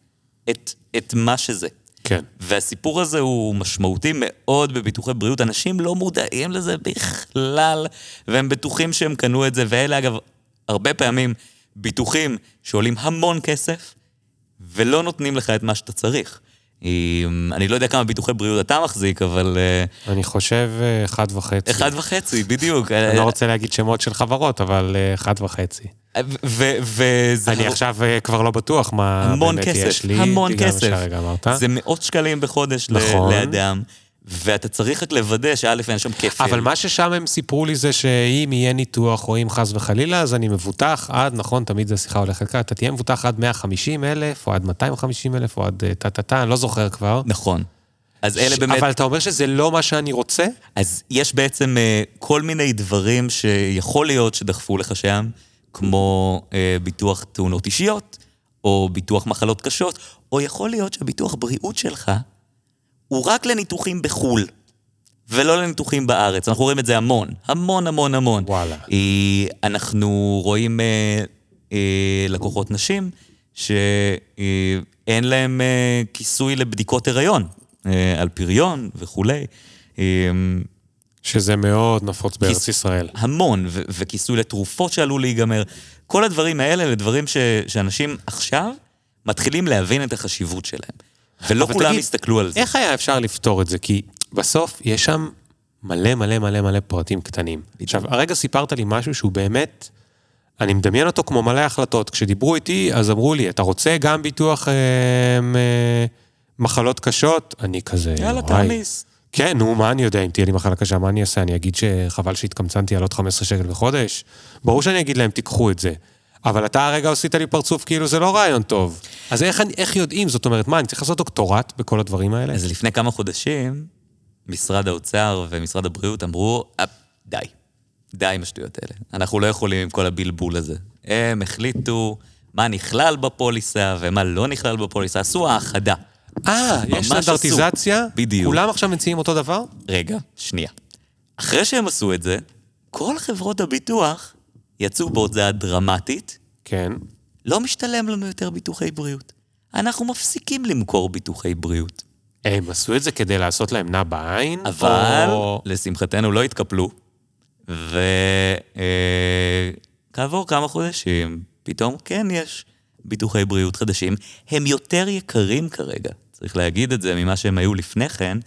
את, את מה שזה. כן. והסיפור הזה הוא משמעותי מאוד בביטוחי בריאות. אנשים לא מודעים לזה בכלל, והם בטוחים שהם קנו את זה, ואלה אגב, הרבה פעמים ביטוחים שעולים המון כסף, ולא נותנים לך את מה שאתה צריך. אני לא יודע כמה ביטוחי בריאות אתה מחזיק, אבל... אה, אני חושב אה, אחד וחצי. אחד וחצי, בדיוק. אני לא רוצה להגיד שמות של חברות, אבל אה, אחד וחצי. וזה... אני עכשיו כבר לא בטוח מה באמת יש לי. המון כסף, המון כסף. זה מאות שקלים בחודש נכון. לאדם. ואתה צריך רק לוודא שא' אין שם כפל. אבל מה ששם הם סיפרו לי זה שאם יהיה ניתוח או אם חס וחלילה, אז אני מבוטח עד, נכון, תמיד זו שיחה הולכת ככה, אתה תהיה מבוטח עד 150 אלף, או עד 250 אלף, או עד טה-טה-טה, אני לא זוכר כבר. נכון. אז אלה באמת... אבל אתה אומר שזה לא מה שאני רוצה? אז יש בעצם uh, כל מיני דברים שיכול להיות שדחפו לך שם, כמו uh, ביטוח תאונות אישיות, או ביטוח מחלות קשות, או יכול להיות שהביטוח בריאות שלך הוא רק לניתוחים בחו"ל. ולא לניתוחים בארץ. אנחנו רואים את זה המון, המון המון המון. וואלה. אה, אנחנו רואים אה, אה, לקוחות נשים שאין להם אה, כיסוי לבדיקות הריון, אה, על פריון וכולי. אה, שזה מאוד נפוץ בארץ כיס- ישראל. המון, ו- וכיסוי לתרופות שעלול להיגמר. כל הדברים האלה אלה דברים ש- שאנשים עכשיו מתחילים להבין את החשיבות שלהם. ולא כולם תגיד, הסתכלו על זה. איך היה אפשר לפתור את זה? כי בסוף יש שם מלא מלא מלא מלא פרטים קטנים. עכשיו, הרגע סיפרת לי משהו שהוא באמת, אני מדמיין אותו כמו מלא החלטות. כשדיברו איתי, אז אמרו לי, אתה רוצה גם ביטוח אה, אה, מחלות קשות? אני כזה, יאללה. תעמיס. כן, נו, מה אני יודע, אם תהיה לי מחלה קשה, מה אני אעשה? אני אגיד שחבל שהתקמצנתי על עוד 15 שקל בחודש? ברור שאני אגיד להם, תיקחו את זה. אבל אתה הרגע עשית לי פרצוף כאילו זה לא רעיון טוב. אז איך, אני- איך יודעים? זאת אומרת, מה, אני צריך לעשות דוקטורט בכל הדברים האלה? אז לפני כמה חודשים, משרד האוצר ומשרד הבריאות אמרו, "אה, די, די עם השטויות האלה. אנחנו לא יכולים עם כל הבלבול הזה. הם החליטו מה נכלל בפוליסה ומה לא נכלל בפוליסה, עשו האחדה. אה, יש סטנדרטיזציה? בדיוק. כולם עכשיו מציעים אותו דבר? רגע, שנייה. אחרי שהם עשו את זה, כל חברות הביטוח יצאו בהודעה דרמטית, כן. לא משתלם לנו יותר ביטוחי בריאות. אנחנו מפסיקים למכור ביטוחי בריאות. הם עשו את זה כדי לעשות להם נע בעין? אבל, או... לשמחתנו, לא התקפלו, וכעבור כמה חודשים, פתאום כן יש ביטוחי בריאות חדשים. הם יותר יקרים כרגע, צריך להגיד את זה ממה שהם היו לפני כן,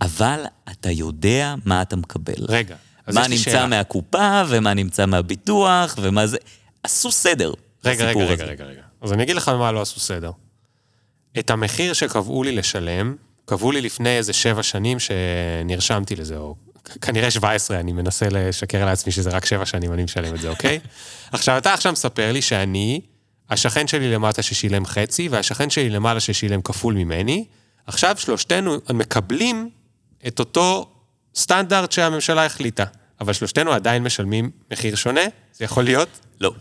אבל אתה יודע מה אתה מקבל. רגע, מה נמצא שאלה. מהקופה, ומה נמצא מהביטוח, ומה זה... עשו סדר. רגע, רגע, רגע. רגע, רגע. אז אני אגיד לך מה לא עשו סדר. את המחיר שקבעו לי לשלם, קבעו לי לפני איזה שבע שנים שנרשמתי לזה, או כנראה 17, אני מנסה לשקר לעצמי שזה רק שבע שנים אני משלם את זה, אוקיי? עכשיו, אתה עכשיו מספר לי שאני, השכן שלי למטה ששילם חצי, והשכן שלי למעלה ששילם כפול ממני, עכשיו שלושתנו מקבלים את אותו סטנדרט שהממשלה החליטה, אבל שלושתנו עדיין משלמים מחיר שונה? זה יכול להיות? לא.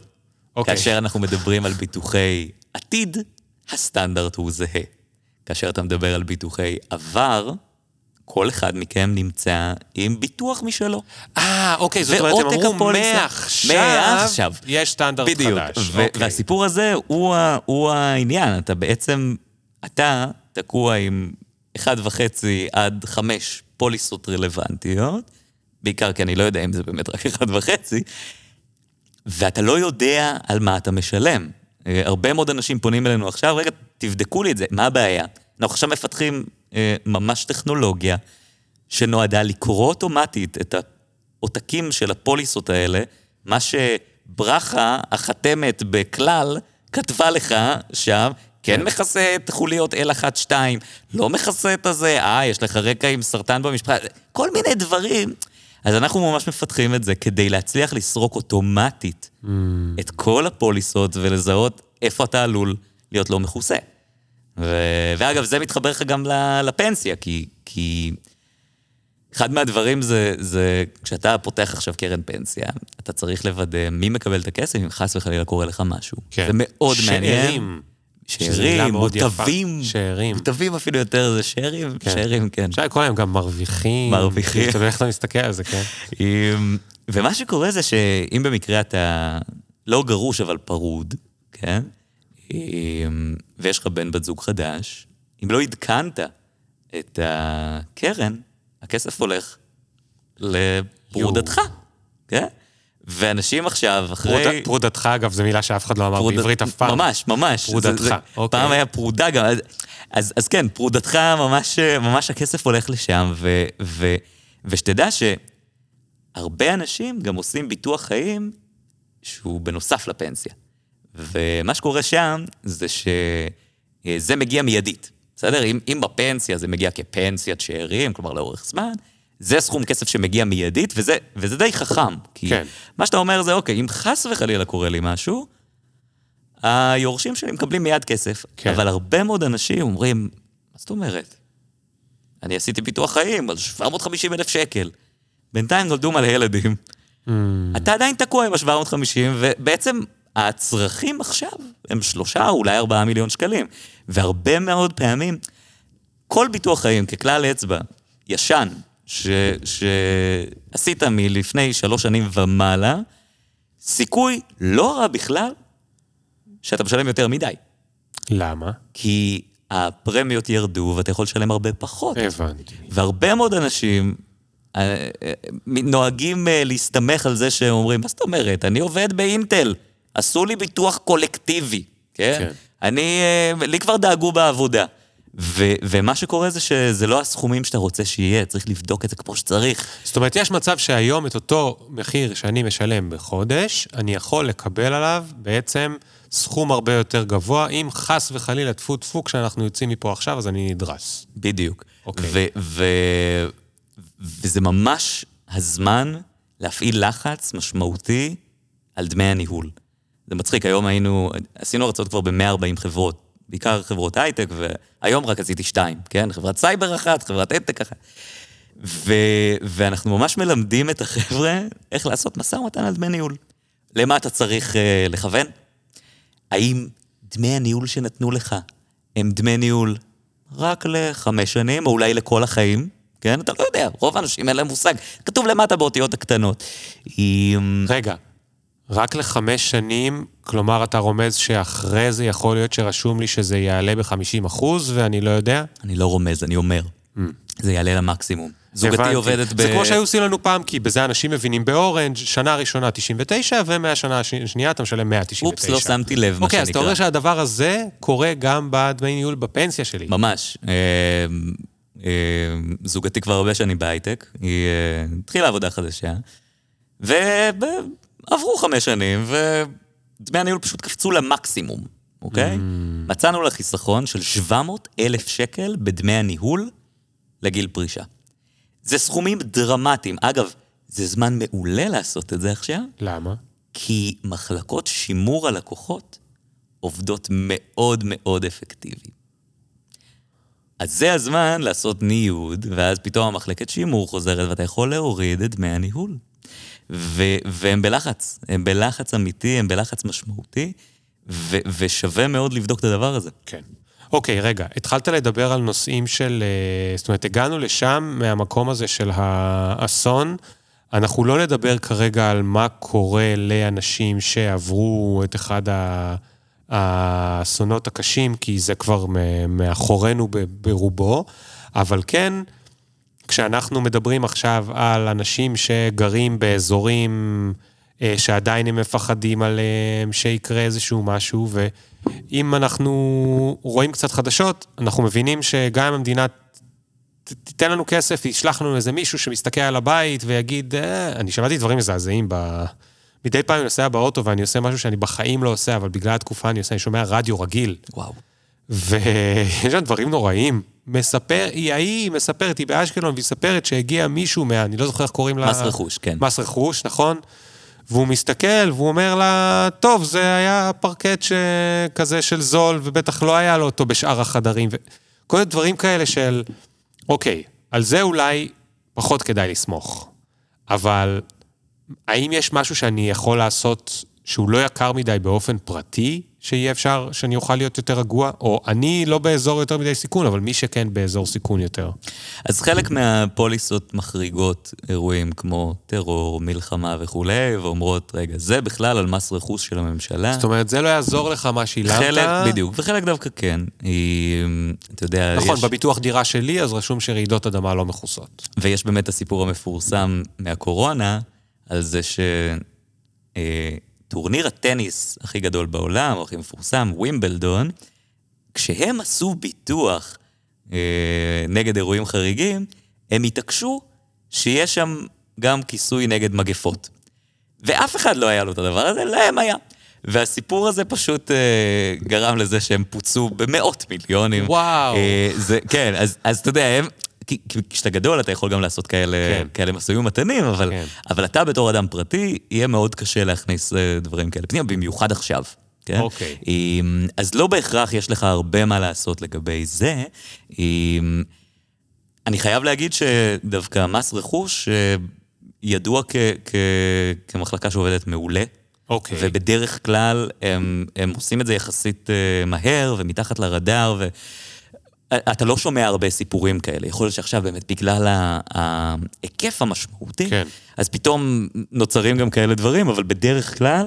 אוקיי. כאשר אנחנו מדברים על ביטוחי עתיד, הסטנדרט הוא זהה. כאשר אתה מדבר על ביטוחי עבר, כל אחד מכם נמצא עם ביטוח משלו. אה, אוקיי, זאת אומרת, הם אמרו. מעכשיו, מעכשיו. יש סטנדרט בדיוק. חדש. ו- אוקיי. והסיפור הזה הוא, ה- הוא העניין. אתה בעצם, אתה תקוע עם 1.5 עד 5 פוליסות רלוונטיות, בעיקר כי אני לא יודע אם זה באמת רק 1.5, ואתה לא יודע על מה אתה משלם. אה, הרבה מאוד אנשים פונים אלינו עכשיו, רגע, תבדקו לי את זה, מה הבעיה? אנחנו עכשיו מפתחים אה, ממש טכנולוגיה שנועדה לקרוא אוטומטית את העותקים של הפוליסות האלה, מה שברכה, החתמת בכלל, כתבה לך שם, כן מכסה את חוליות L1-2, לא מכסה את הזה, אה, יש לך רקע עם סרטן במשפחה, כל מיני דברים. אז אנחנו ממש מפתחים את זה כדי להצליח לסרוק אוטומטית Mm. את כל הפוליסות ולזהות איפה אתה עלול להיות לא מכוסה. ו... ואגב, זה מתחבר לך גם לפנסיה, כי, כי אחד מהדברים זה, זה כשאתה פותח עכשיו קרן פנסיה, אתה צריך לוודא מי מקבל את הכסף אם חס וחלילה קורה לך משהו. כן. זה מאוד מעניין. שאירים. שאירים. מוטבים. שאירים. מוטבים אפילו יותר, זה שאירים? כן. שאירים, כן. אפשר לקרוא להם גם מרוויחים. מרוויחים. אתה יודע איך אתה מסתכל על זה, כן? אמ, ומה שקורה זה שאם במקרה אתה לא גרוש אבל פרוד, כן? אמ, ויש לך בן בת זוג חדש, אם לא עדכנת את הקרן, הכסף הולך לפרודתך, כן? ואנשים עכשיו, אחרי... פרוד- פרודתך, אגב, זו מילה שאף אחד לא אמר פרוד- בעברית אף פעם. ממש, ממש. פרודתך, זה- זה- אוקיי. פעם היה פרודה גם. אז, אז, אז כן, פרודתך, ממש, ממש הכסף הולך לשם, ו, ו, ושתדע שהרבה אנשים גם עושים ביטוח חיים שהוא בנוסף לפנסיה. ומה שקורה שם זה שזה מגיע מיידית, בסדר? אם, אם בפנסיה זה מגיע כפנסיית שאירים, כלומר לאורך זמן, זה סכום כסף שמגיע מיידית, וזה, וזה די חכם. כי כן. מה שאתה אומר זה, אוקיי, אם חס וחלילה קורה לי משהו, היורשים שלי מקבלים מיד כסף. כן. אבל הרבה מאוד אנשים אומרים, מה זאת אומרת? אני עשיתי ביטוח חיים על 750 אלף שקל. בינתיים נולדו מלא ילדים. Mm. אתה עדיין תקוע עם ה-750, ובעצם הצרכים עכשיו הם שלושה, אולי ארבעה מיליון שקלים. והרבה מאוד פעמים, כל ביטוח חיים ככלל אצבע, ישן, שעשית מלפני שלוש שנים ומעלה, סיכוי לא רע בכלל שאתה משלם יותר מדי. למה? כי הפרמיות ירדו ואתה יכול לשלם הרבה פחות. הבנתי. והרבה מאוד אנשים אה, אה, נוהגים אה, להסתמך על זה שהם אומרים, מה זאת אומרת, אני עובד באינטל, עשו לי ביטוח קולקטיבי, כן? כן. אני, לי כבר דאגו בעבודה. ו- ומה שקורה זה שזה לא הסכומים שאתה רוצה שיהיה, צריך לבדוק את זה כמו שצריך. זאת אומרת, יש מצב שהיום את אותו מחיר שאני משלם בחודש, אני יכול לקבל עליו בעצם סכום הרבה יותר גבוה, אם חס וחלילה, טפו טפו, כשאנחנו יוצאים מפה עכשיו, אז אני נדרס. בדיוק. אוקיי. ו- ו- וזה ממש הזמן להפעיל לחץ משמעותי על דמי הניהול. זה מצחיק, היום היינו, עשינו הרצאות כבר ב-140 חברות, בעיקר חברות הייטק, והיום רק עשיתי שתיים, כן? חברת סייבר אחת, חברת הייטק אחת. ו- ואנחנו ממש מלמדים את החבר'ה איך לעשות משא ומתן על דמי ניהול. למה אתה צריך uh, לכוון? האם דמי הניהול שנתנו לך הם דמי ניהול רק לחמש שנים, או אולי לכל החיים? כן? אתה לא יודע, רוב האנשים אין להם מושג. כתוב למטה באותיות הקטנות. אם... רגע, רק לחמש שנים, כלומר, אתה רומז שאחרי זה יכול להיות שרשום לי שזה יעלה ב-50 אחוז, ואני לא יודע? אני לא רומז, אני אומר. זה יעלה למקסימום. זוגתי הבנתי. עובדת ב... זה כמו שהיו עושים לנו פעם, כי בזה אנשים מבינים באורנג', שנה ראשונה 99, ומהשנה הש- השנייה אתה משלם 199. אופס, לא שמתי לב, מה אוקיי, אז אתה שנקרא. אומר שהדבר הזה קורה גם בדמי ניהול בפנסיה שלי. ממש. אה, אה, זוגתי כבר הרבה שנים בהייטק, היא אה, התחילה עבודה חדשה, ועברו חמש שנים, ודמי הניהול פשוט קפצו למקסימום, אוקיי? מצאנו לה חיסכון של 700 אלף שקל בדמי הניהול לגיל פרישה. זה סכומים דרמטיים. אגב, זה זמן מעולה לעשות את זה עכשיו, למה? כי מחלקות שימור הלקוחות עובדות מאוד מאוד אפקטיבי. אז זה הזמן לעשות ניוד, ואז פתאום המחלקת שימור חוזרת ואתה יכול להוריד את דמי הניהול. ו- והם בלחץ, הם בלחץ אמיתי, הם בלחץ משמעותי, ו- ושווה מאוד לבדוק את הדבר הזה. כן. אוקיי, רגע, התחלת לדבר על נושאים של... אה, זאת אומרת, הגענו לשם מהמקום הזה של האסון. אנחנו לא נדבר כרגע על מה קורה לאנשים שעברו את אחד האסונות הקשים, כי זה כבר מאחורינו ברובו, אבל כן, כשאנחנו מדברים עכשיו על אנשים שגרים באזורים אה, שעדיין הם מפחדים עליהם, שיקרה איזשהו משהו, ואם אנחנו רואים קצת חדשות, אנחנו מבינים שגם אם המדינה תיתן לנו כסף, ישלח לנו איזה מישהו שמסתכל על הבית ויגיד, אה, אני שמעתי דברים מזעזעים ב... מדי פעם אני נוסע באוטו ואני עושה משהו שאני בחיים לא עושה, אבל בגלל התקופה אני עושה, אני שומע רדיו רגיל. וואו. ויש שם דברים נוראים. מספר, היא ההיא מספרת, היא באשקלון, והיא מספרת שהגיע מישהו מה... אני לא זוכר איך קוראים לה... מס רכוש, כן. מס רכוש, נכון? והוא מסתכל, והוא אומר לה, טוב, זה היה פרקט ש... כזה של זול, ובטח לא היה לו אותו בשאר החדרים. ו... כל מיני דברים כאלה של, אוקיי, על זה אולי פחות כדאי לסמוך. אבל האם יש משהו שאני יכול לעשות שהוא לא יקר מדי באופן פרטי, שיהיה אפשר שאני אוכל להיות יותר רגוע? או אני לא באזור יותר מדי סיכון, אבל מי שכן באזור סיכון יותר. אז חלק מהפוליסות מחריגות אירועים כמו טרור, מלחמה וכולי, ואומרות, רגע, זה בכלל על מס רכוש של הממשלה. זאת אומרת, זה לא יעזור לך מה שילמת. חלק, בדיוק, וחלק דווקא כן. היא, אתה יודע, נכון, יש, בביטוח דירה שלי, אז רשום שרעידות אדמה לא מכוסות. ויש באמת הסיפור המפורסם מהקורונה, על זה שטורניר הטניס הכי גדול בעולם, הכי מפורסם, ווימבלדון, כשהם עשו ביטוח אה, נגד אירועים חריגים, הם התעקשו שיש שם גם כיסוי נגד מגפות. ואף אחד לא היה לו את הדבר הזה, להם היה. והסיפור הזה פשוט אה, גרם לזה שהם פוצו במאות מיליונים. וואו. אה, זה, כן, אז, אז אתה יודע, הם... כי כשאתה גדול אתה יכול גם לעשות כאלה, כן. כאלה מסוימים מתנים, אבל, כן. אבל אתה בתור אדם פרטי, יהיה מאוד קשה להכניס אה, דברים כאלה פנימה, במיוחד עכשיו. כן? אוקיי. אז לא בהכרח יש לך הרבה מה לעשות לגבי זה. אני חייב להגיד שדווקא מס רכוש אה, ידוע כ- כ- כמחלקה שעובדת מעולה. אוקיי. ובדרך כלל הם, הם עושים את זה יחסית אה, מהר ומתחת לרדאר, אתה לא שומע הרבה סיפורים כאלה. יכול להיות שעכשיו באמת, בגלל ההיקף המשמעותי, כן. אז פתאום נוצרים גם כאלה דברים, אבל בדרך כלל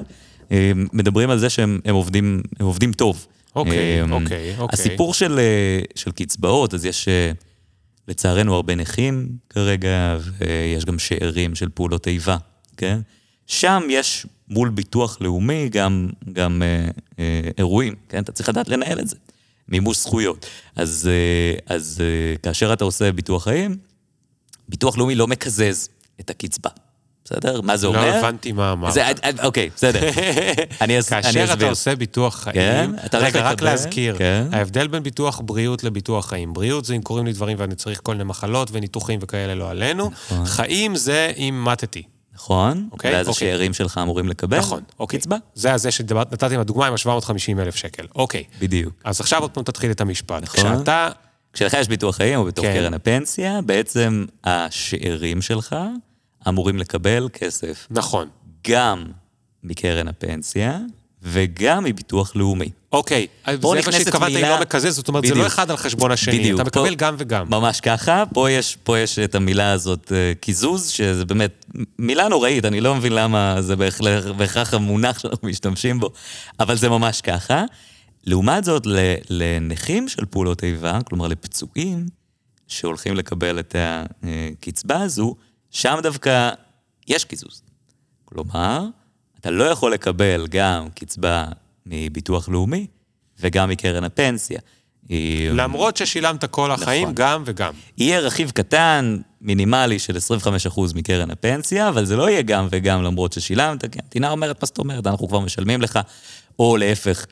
אה, מדברים על זה שהם הם עובדים, הם עובדים טוב. אוקיי, אה, אוקיי, אוקיי. הסיפור של, אה, של קצבאות, אז יש לצערנו הרבה נכים כרגע, ויש גם שאירים של פעולות איבה, כן? שם יש מול ביטוח לאומי גם, גם אה, אה, אירועים, כן? אתה צריך לדעת לנהל את זה. מימוש זכויות. אז, אה, אז אה, כאשר אתה עושה ביטוח חיים, ביטוח לאומי לא מקזז את הקצבה. בסדר? מה זה לא אומר? הבנתי מה אמרת. אה, אוקיי, בסדר. אני אס- אני כאשר אתה אסביר. עושה ביטוח חיים, כן, אתה הולך רגע, רק לקבל, להזכיר, כן. ההבדל בין ביטוח בריאות לביטוח חיים. בריאות זה אם קורים לי דברים ואני צריך כל מיני מחלות וניתוחים וכאלה לא עלינו. נכון. חיים זה אם מתתי. נכון? אוקיי, ואז אוקיי. השאירים שלך אמורים לקבל נכון, אוקיי. קצבה. זה הזה שנתתי עם הדוגמה עם ה-750 אלף שקל. אוקיי. בדיוק. אז עכשיו עוד פעם תתחיל את המשפט. נכון. כשאתה... כשלך יש ביטוח חיים או בתוך כן. קרן הפנסיה, בעצם השאירים שלך אמורים לקבל כסף נכון. גם מקרן הפנסיה וגם מביטוח לאומי. אוקיי, זה פה מה נכנסת שהתכוונתי, מילה- לא מקזז, זאת אומרת, זה לא בדיוק. אחד על חשבון השני, בדיוק. אתה מקבל פה- גם וגם. ממש ככה, פה יש, פה יש את המילה הזאת, אה, קיזוז, שזה באמת מילה נוראית, אני לא מבין למה זה בהכרח, בהכרח המונח שאנחנו משתמשים בו, אבל זה ממש ככה. לעומת זאת, לנכים של פעולות איבה, כלומר לפצועים שהולכים לקבל את הקצבה הזו, שם דווקא יש קיזוז. כלומר, אתה לא יכול לקבל גם קצבה מביטוח לאומי וגם מקרן הפנסיה. אה, למרות ששילמת כל החיים, נכון. גם וגם. יהיה רכיב קטן, מינימלי של 25% מקרן הפנסיה, אבל זה לא יהיה גם וגם למרות ששילמת, כי המדינה אומרת, מה זאת אומרת, אנחנו כבר משלמים לך, או להפך,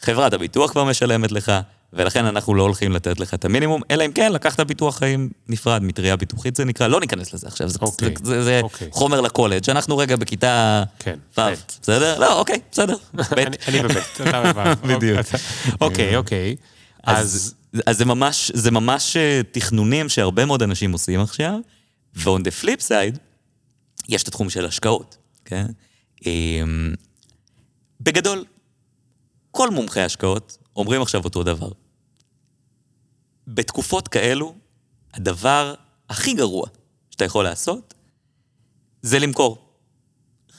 חברת הביטוח כבר משלמת לך, ולכן אנחנו לא הולכים לתת לך את המינימום, אלא אם כן לקחת ביטוח חיים נפרד, מטריה ביטוחית זה נקרא, לא ניכנס לזה עכשיו, זה, אוקיי, זה, זה, זה אוקיי. חומר לקולג', אנחנו רגע בכיתה כן, ו', ב'. בסדר? לא, אוקיי, בסדר, ב'. אני- בבית, אתה בבית. בדיוק. אוקיי, אוקיי. אז, אז אז זה ממש, זה ממש אה, תכנונים שהרבה מאוד אנשים עושים עכשיו, ו-on the flip side, יש את התחום של השקעות, כן? אמ, בגדול, כל מומחי השקעות אומרים עכשיו אותו דבר. בתקופות כאלו, הדבר הכי גרוע שאתה יכול לעשות, זה למכור.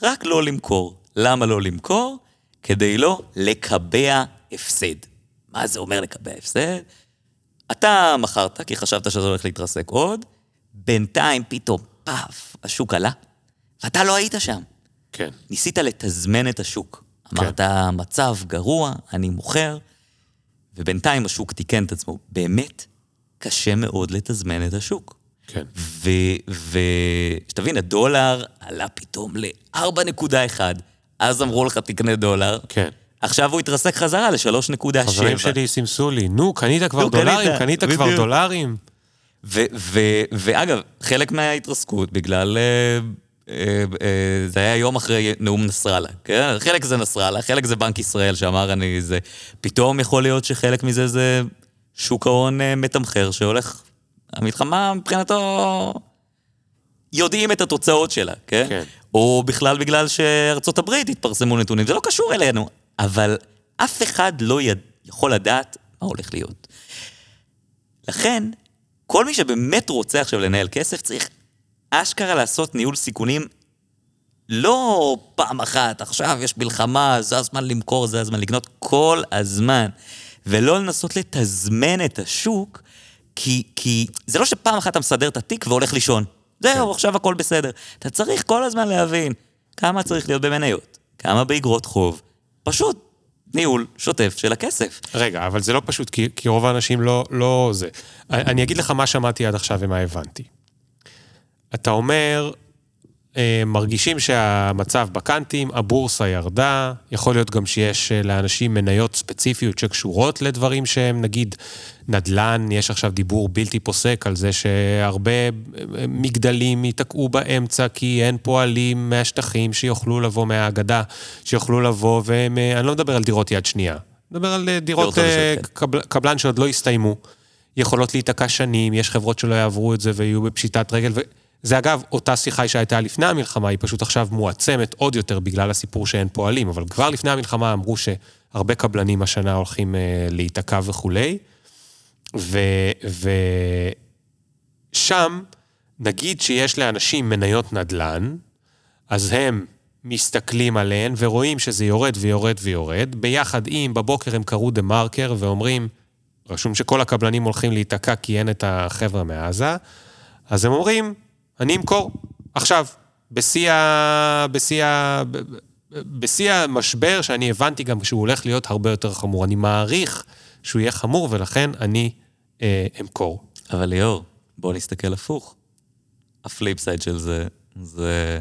רק לא למכור. למה לא למכור? כדי לא לקבע הפסד. מה זה אומר לקבע הפסד? אתה מכרת כי חשבת שזה הולך להתרסק עוד, בינתיים פתאום, פאף, השוק עלה, ואתה לא היית שם. כן. ניסית לתזמן את השוק. אמרת, מצב גרוע, אני מוכר, ובינתיים השוק תיקן את עצמו. באמת, קשה מאוד לתזמן את השוק. כן. ושתבין, הדולר עלה פתאום ל-4.1, אז אמרו לך תקנה דולר, כן. עכשיו הוא התרסק חזרה ל-3.7. חברים שלי סימסו לי, נו, קנית כבר נו, קנית, דולרים? קנית כבר בדיוק. דולרים? ו- ו- ואגב, חלק מההתרסקות בגלל... אה, זה היה יום אחרי נאום נסראללה, כן? חלק זה נסראללה, חלק זה בנק ישראל שאמר אני זה... פתאום יכול להיות שחלק מזה זה שוק ההון אה, מתמחר שהולך... המלחמה מבחינתו... יודעים את התוצאות שלה, כן? כן. או בכלל בגלל שארצות הברית התפרסמו נתונים, זה לא קשור אלינו, אבל אף אחד לא יד... יכול לדעת מה הולך להיות. לכן, כל מי שבאמת רוצה עכשיו לנהל כסף, צריך אשכרה לעשות ניהול סיכונים לא פעם אחת, עכשיו יש מלחמה, זה הזמן למכור, זה הזמן לקנות, כל הזמן. ולא לנסות לתזמן את השוק, כי, כי זה לא שפעם אחת אתה מסדר את התיק והולך לישון. זהו, עכשיו הכל בסדר. אתה צריך כל הזמן להבין כמה צריך להיות במניות, כמה באגרות חוב. פשוט ניהול שוטף של הכסף. רגע, אבל זה לא פשוט, כי, כי רוב האנשים לא, לא זה. אני אגיד לך מה שמעתי עד עכשיו ומה הבנתי. אתה אומר, אה, מרגישים שהמצב בקאנטים, הבורסה ירדה, יכול להיות גם שיש אה, לאנשים מניות ספציפיות שקשורות לדברים שהם, נגיד, נדל"ן, יש עכשיו דיבור בלתי פוסק על זה שהרבה אה, מגדלים ייתקעו באמצע כי אין פועלים מהשטחים שיוכלו לבוא מהאגדה, שיוכלו לבוא, והם, אה, אני לא מדבר על דירות יד שנייה, אני מדבר על דירות דירות חדשות, כן. קבל, קבלן שעוד לא הסתיימו, יכולות להיתקע שנים, יש חברות שלא יעברו את זה ויהיו בפשיטת רגל. ו... זה אגב, אותה שיחה שהייתה לפני המלחמה, היא פשוט עכשיו מועצמת עוד יותר בגלל הסיפור שאין פועלים, אבל כבר לפני המלחמה אמרו שהרבה קבלנים השנה הולכים אה, להיתקע וכולי. ושם, נגיד שיש לאנשים מניות נדל"ן, אז הם מסתכלים עליהן ורואים שזה יורד ויורד ויורד, ביחד עם, בבוקר הם קראו דה מרקר ואומרים, רשום שכל הקבלנים הולכים להיתקע כי אין את החבר'ה מעזה, אז הם אומרים, אני אמכור, עכשיו, בשיא ה... בשיא ה... בשיא המשבר, שאני הבנתי גם שהוא הולך להיות הרבה יותר חמור. אני מעריך שהוא יהיה חמור, ולכן אני אה, אמכור. אבל ליאור, בוא נסתכל הפוך. ה flip side של זה, זה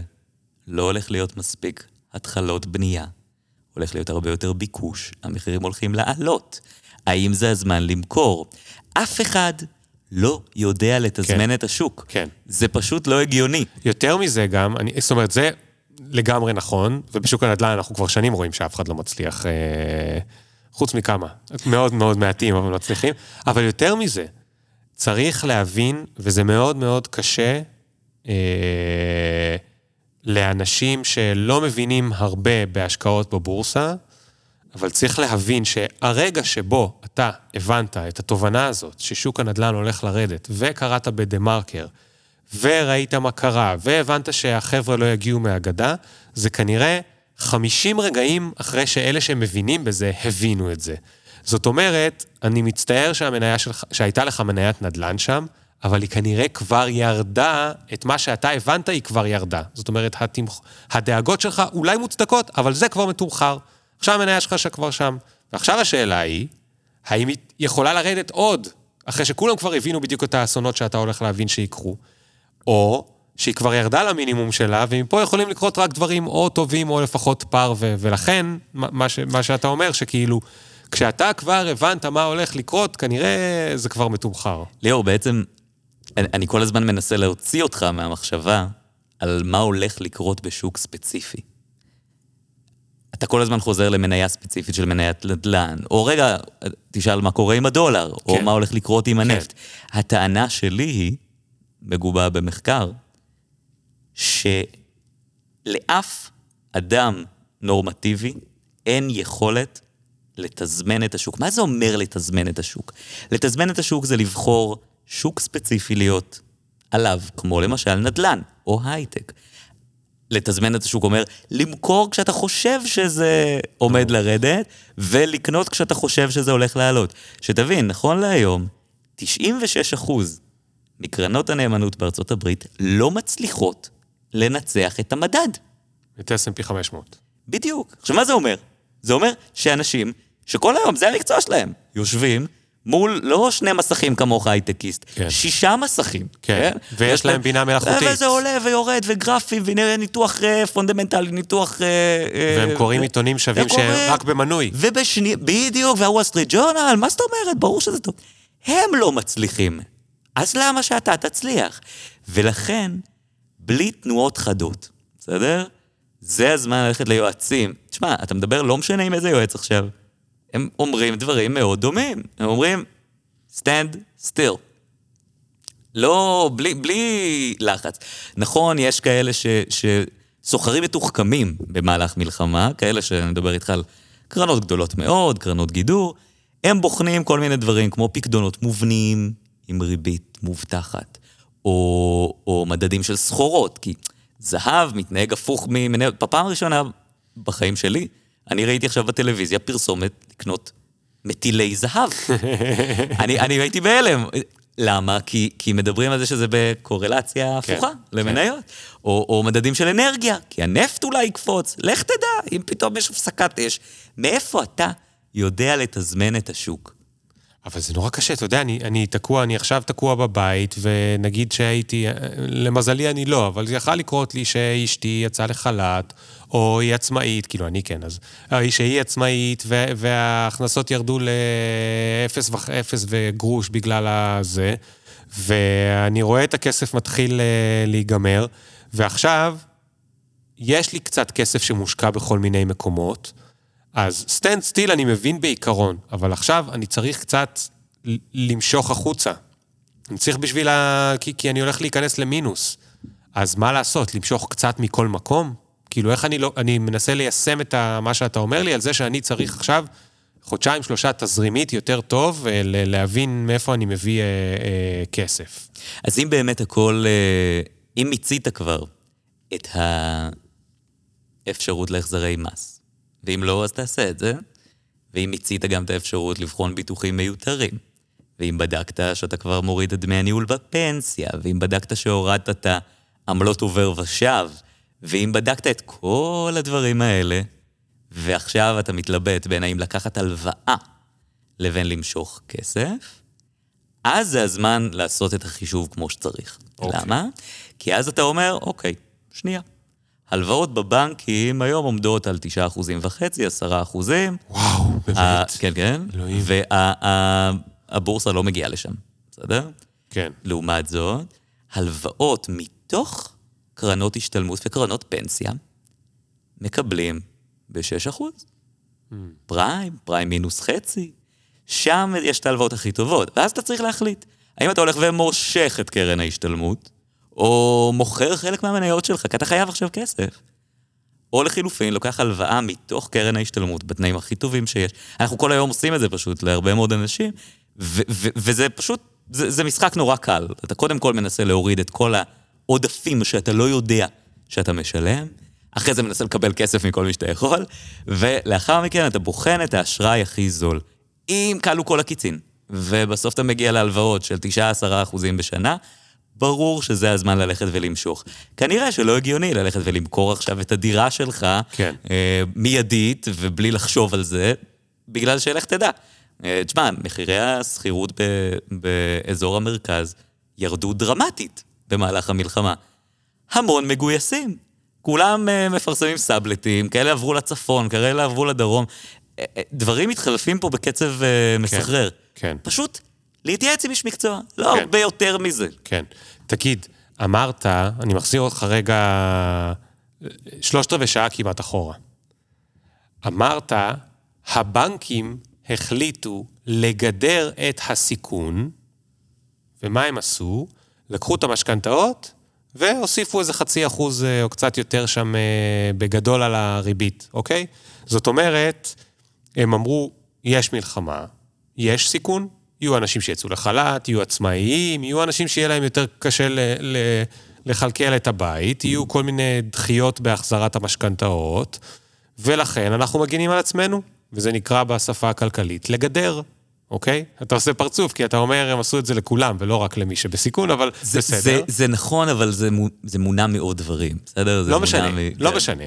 לא הולך להיות מספיק התחלות בנייה. הולך להיות הרבה יותר ביקוש, המחירים הולכים לעלות. האם זה הזמן למכור? אף אחד לא יודע לתזמן כן. את השוק. כן. זה פשוט לא הגיוני. יותר מזה גם, אני, זאת אומרת, זה לגמרי נכון, ובשוק הנדל"ן אנחנו כבר שנים רואים שאף אחד לא מצליח, אה, חוץ מכמה, מאוד מאוד מעטים, אבל מצליחים. אבל יותר מזה, צריך להבין, וזה מאוד מאוד קשה, אה, לאנשים שלא מבינים הרבה בהשקעות בבורסה, אבל צריך להבין שהרגע שבו אתה הבנת את התובנה הזאת, ששוק הנדל"ן הולך לרדת, וקראת בדה מרקר, וראית מה קרה, והבנת שהחבר'ה לא יגיעו מהגדה, זה כנראה 50 רגעים אחרי שאלה שמבינים בזה, הבינו את זה. זאת אומרת, אני מצטער שהמניה שלך, שהייתה לך מניית נדל"ן שם, אבל היא כנראה כבר ירדה, את מה שאתה הבנת היא כבר ירדה. זאת אומרת, התמח... הדאגות שלך אולי מוצדקות, אבל זה כבר מתומחר. עכשיו המניה שלך שכבר שם. ועכשיו השאלה היא, האם היא יכולה לרדת עוד, אחרי שכולם כבר הבינו בדיוק את האסונות שאתה הולך להבין שיקרו, או שהיא כבר ירדה למינימום שלה, ומפה יכולים לקרות רק דברים או טובים או לפחות פר, ו- ולכן, מה, ש- מה שאתה אומר, שכאילו, כשאתה כבר הבנת מה הולך לקרות, כנראה זה כבר מתומחר. ליאור, בעצם, אני, אני כל הזמן מנסה להוציא אותך מהמחשבה על מה הולך לקרות בשוק ספציפי. אתה כל הזמן חוזר למניה ספציפית של מניית נדל"ן, או רגע, תשאל מה קורה עם הדולר, כן. או מה הולך לקרות עם הנפט. כן. הטענה שלי היא, מגובה במחקר, שלאף אדם נורמטיבי אין יכולת לתזמן את השוק. מה זה אומר לתזמן את השוק? לתזמן את השוק זה לבחור שוק ספציפי להיות עליו, כמו למשל נדל"ן או הייטק. לתזמן את השוק אומר למכור כשאתה חושב שזה עומד לרדת, ולקנות כשאתה חושב שזה הולך לעלות. שתבין, נכון להיום, 96 אחוז מקרנות הנאמנות בארצות הברית לא מצליחות לנצח את המדד. את S&P 500. בדיוק. עכשיו, מה זה אומר? זה אומר שאנשים, שכל היום זה המקצוע שלהם, יושבים מול לא שני מסכים כמוך הייטקיסט, כן. שישה מסכים. כן, ויש להם בינה מלאכותית. וזה עולה ויורד וגרפים, ונראה ניתוח אה, פונדמנטלי, ניתוח... אה, והם אה, קוראים ו- עיתונים שווים שהם רק במנוי. ובשני... בדיוק, והוול סטריט ג'ורנל, מה זאת אומרת? ברור שזה טוב. הם לא מצליחים. אז למה שאתה תצליח? ולכן, בלי תנועות חדות, בסדר? זה הזמן ללכת ליועצים. תשמע, אתה מדבר, לא משנה עם איזה יועץ עכשיו. הם אומרים דברים מאוד דומים. הם אומרים, stand still. לא, בלי, בלי לחץ. נכון, יש כאלה ש, שסוחרים מתוחכמים במהלך מלחמה, כאלה שאני מדבר איתך על קרנות גדולות מאוד, קרנות גידור, הם בוחנים כל מיני דברים, כמו פקדונות מובנים עם ריבית מובטחת, או, או מדדים של סחורות, כי זהב מתנהג הפוך ממניות. בפעם הראשונה בחיים שלי, אני ראיתי עכשיו בטלוויזיה פרסומת לקנות מטילי זהב. אני, אני הייתי בהלם. למה? כי, כי מדברים על זה שזה בקורלציה כן, הפוכה למניות. או, או מדדים של אנרגיה, כי הנפט אולי יקפוץ. לך תדע, אם פתאום יש הפסקת אש. מאיפה אתה יודע לתזמן את השוק? אבל זה נורא קשה, אתה יודע, אני, אני תקוע, אני עכשיו תקוע בבית, ונגיד שהייתי, למזלי אני לא, אבל זה יכול לקרות לי שאשתי יצאה לחל"ת, או היא עצמאית, כאילו אני כן, אז אה, שהיא עצמאית, וההכנסות ירדו לאפס ואפס וגרוש בגלל הזה, ואני רואה את הכסף מתחיל אה, להיגמר, ועכשיו יש לי קצת כסף שמושקע בכל מיני מקומות, אז stand still אני מבין בעיקרון, אבל עכשיו אני צריך קצת למשוך החוצה. אני צריך בשביל ה... כי, כי אני הולך להיכנס למינוס. אז מה לעשות, למשוך קצת מכל מקום? כאילו, איך אני לא... אני מנסה ליישם את ה, מה שאתה אומר לי על זה שאני צריך עכשיו חודשיים, שלושה תזרימית יותר טוב, אה, להבין מאיפה אני מביא אה, אה, כסף. אז אם באמת הכל, אה, אם מיצית כבר את האפשרות להחזרי מס, ואם לא, אז תעשה את זה, ואם מיצית גם את האפשרות לבחון ביטוחים מיותרים, ואם בדקת שאתה כבר מוריד את דמי הניהול בפנסיה, ואם בדקת שהורדת את העמלות עובר ושב, ואם בדקת את כל הדברים האלה, ועכשיו אתה מתלבט בין האם לקחת הלוואה לבין למשוך כסף, אז זה הזמן לעשות את החישוב כמו שצריך. אוקיי. למה? כי אז אתה אומר, אוקיי, שנייה. הלוואות בבנקים היום עומדות על 9.5%, 10 אחוזים. וואו, באמת. כן, כן. אלוהים. והבורסה לא מגיעה לשם, בסדר? כן. לעומת זאת, הלוואות מתוך קרנות השתלמות וקרנות פנסיה מקבלים ב-6%. פריים, פריים מינוס חצי. שם יש את ההלוואות הכי טובות. ואז אתה צריך להחליט, האם אתה הולך ומושך את קרן ההשתלמות, או מוכר חלק מהמניות שלך, כי אתה חייב עכשיו כסף. או לחילופין, לוקח הלוואה מתוך קרן ההשתלמות בתנאים הכי טובים שיש. אנחנו כל היום עושים את זה פשוט להרבה מאוד אנשים, ו- ו- וזה פשוט, זה, זה משחק נורא קל. אתה קודם כל מנסה להוריד את כל העודפים שאתה לא יודע שאתה משלם, אחרי זה מנסה לקבל כסף מכל מי שאתה יכול, ולאחר מכן אתה בוחן את האשראי הכי זול. אם כלו כל הקיצין, ובסוף אתה מגיע להלוואות של 9-10 אחוזים בשנה, ברור שזה הזמן ללכת ולמשוך. כנראה שלא הגיוני ללכת ולמכור עכשיו את הדירה שלך, כן. אה, מיידית ובלי לחשוב על זה, בגלל שלך תדע. אה, תשמע, מחירי השכירות ב- באזור המרכז ירדו דרמטית במהלך המלחמה. המון מגויסים. כולם אה, מפרסמים סאבלטים, כאלה עברו לצפון, כאלה עברו לדרום. אה, אה, דברים מתחלפים פה בקצב אה, מסחרר. כן. פשוט להתייעץ עם איש מקצוע, לא כן. הרבה יותר מזה. כן. תגיד, אמרת, אני מחזיר אותך רגע שלושת רבעי שעה כמעט אחורה. אמרת, הבנקים החליטו לגדר את הסיכון, ומה הם עשו? לקחו את המשכנתאות והוסיפו איזה חצי אחוז אה, או קצת יותר שם אה, בגדול על הריבית, אוקיי? זאת אומרת, הם אמרו, יש מלחמה, יש סיכון, יהיו אנשים שיצאו לחל"ת, יהיו עצמאיים, יהיו אנשים שיהיה להם יותר קשה ל- ל- לכלכל את הבית, יהיו כל מיני דחיות בהחזרת המשכנתאות, ולכן אנחנו מגינים על עצמנו, וזה נקרא בשפה הכלכלית לגדר, אוקיי? אתה עושה פרצוף, כי אתה אומר, הם עשו את זה לכולם, ולא רק למי שבסיכון, אבל זה, בסדר. זה, זה נכון, אבל זה, זה מונע מעוד דברים, בסדר? לא משנה, מ- לא כן. משנה.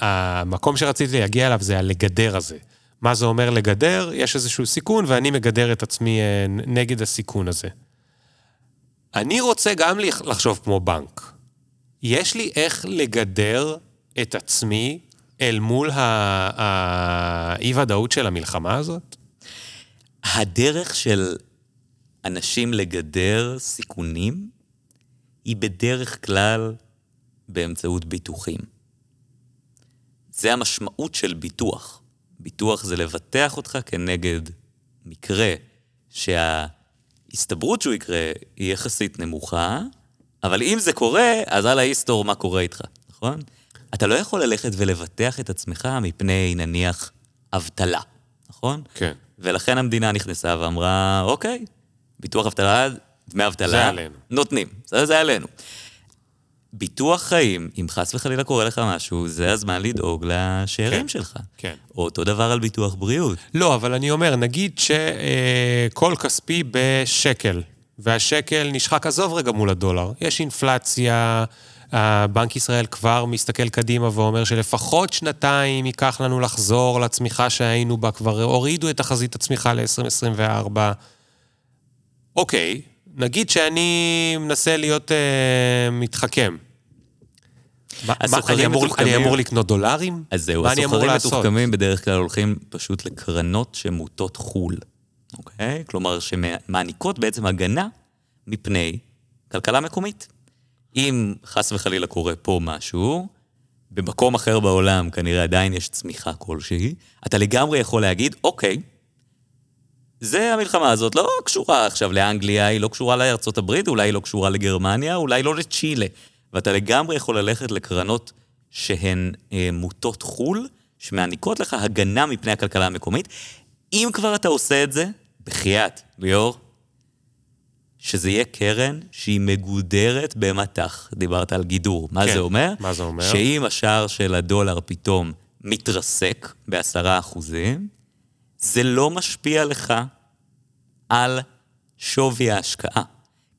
המקום שרציתי להגיע אליו זה הלגדר הזה. מה זה אומר לגדר? יש איזשהו סיכון, ואני מגדר את עצמי אה, נגד הסיכון הזה. אני רוצה גם לח- לחשוב כמו בנק. יש לי איך לגדר את עצמי אל מול האי-ודאות של המלחמה הזאת? הדרך של אנשים לגדר סיכונים היא בדרך כלל באמצעות ביטוחים. זה המשמעות של ביטוח. ביטוח זה לבטח אותך כנגד מקרה שההסתברות שהוא יקרה היא יחסית נמוכה, אבל אם זה קורה, אז על ההיסטור מה קורה איתך, נכון? אתה לא יכול ללכת ולבטח את עצמך מפני נניח אבטלה, נכון? כן. ולכן המדינה נכנסה ואמרה, אוקיי, ביטוח אבטלה, דמי אבטלה, זה עלינו. נותנים, זה, זה עלינו. ביטוח חיים, אם חס וחלילה קורה לך משהו, זה הזמן לדאוג לשאירים כן, שלך. כן. אותו דבר על ביטוח בריאות. לא, אבל אני אומר, נגיד שכל כספי בשקל, והשקל נשחק, עזוב רגע מול הדולר. יש אינפלציה, אה, בנק ישראל כבר מסתכל קדימה ואומר שלפחות שנתיים ייקח לנו לחזור לצמיחה שהיינו בה, כבר הורידו את תחזית הצמיחה ל-2024. אוקיי, נגיד שאני מנסה להיות אה, מתחכם. מה, אני, אמור. אני אמור לקנות דולרים? אז זהו, הסוחרים? מתוחכמים בדרך כלל הולכים פשוט לקרנות שמוטות חו"ל, אוקיי? כלומר, שמעניקות בעצם הגנה מפני כלכלה מקומית. אם חס וחלילה קורה פה משהו, במקום אחר בעולם כנראה עדיין יש צמיחה כלשהי, אתה לגמרי יכול להגיד, אוקיי, זה המלחמה הזאת לא קשורה עכשיו לאנגליה, היא לא קשורה לארצות הברית, אולי היא לא קשורה לגרמניה, אולי לא לצ'ילה. ואתה לגמרי יכול ללכת לקרנות שהן אה, מוטות חו"ל, שמעניקות לך הגנה מפני הכלכלה המקומית. אם כבר אתה עושה את זה, בחייאת, ליאור, שזה יהיה קרן שהיא מגודרת במטח. דיברת על גידור. מה כן, זה אומר? מה זה אומר? שאם השער של הדולר פתאום מתרסק בעשרה אחוזים, זה לא משפיע לך על שווי ההשקעה.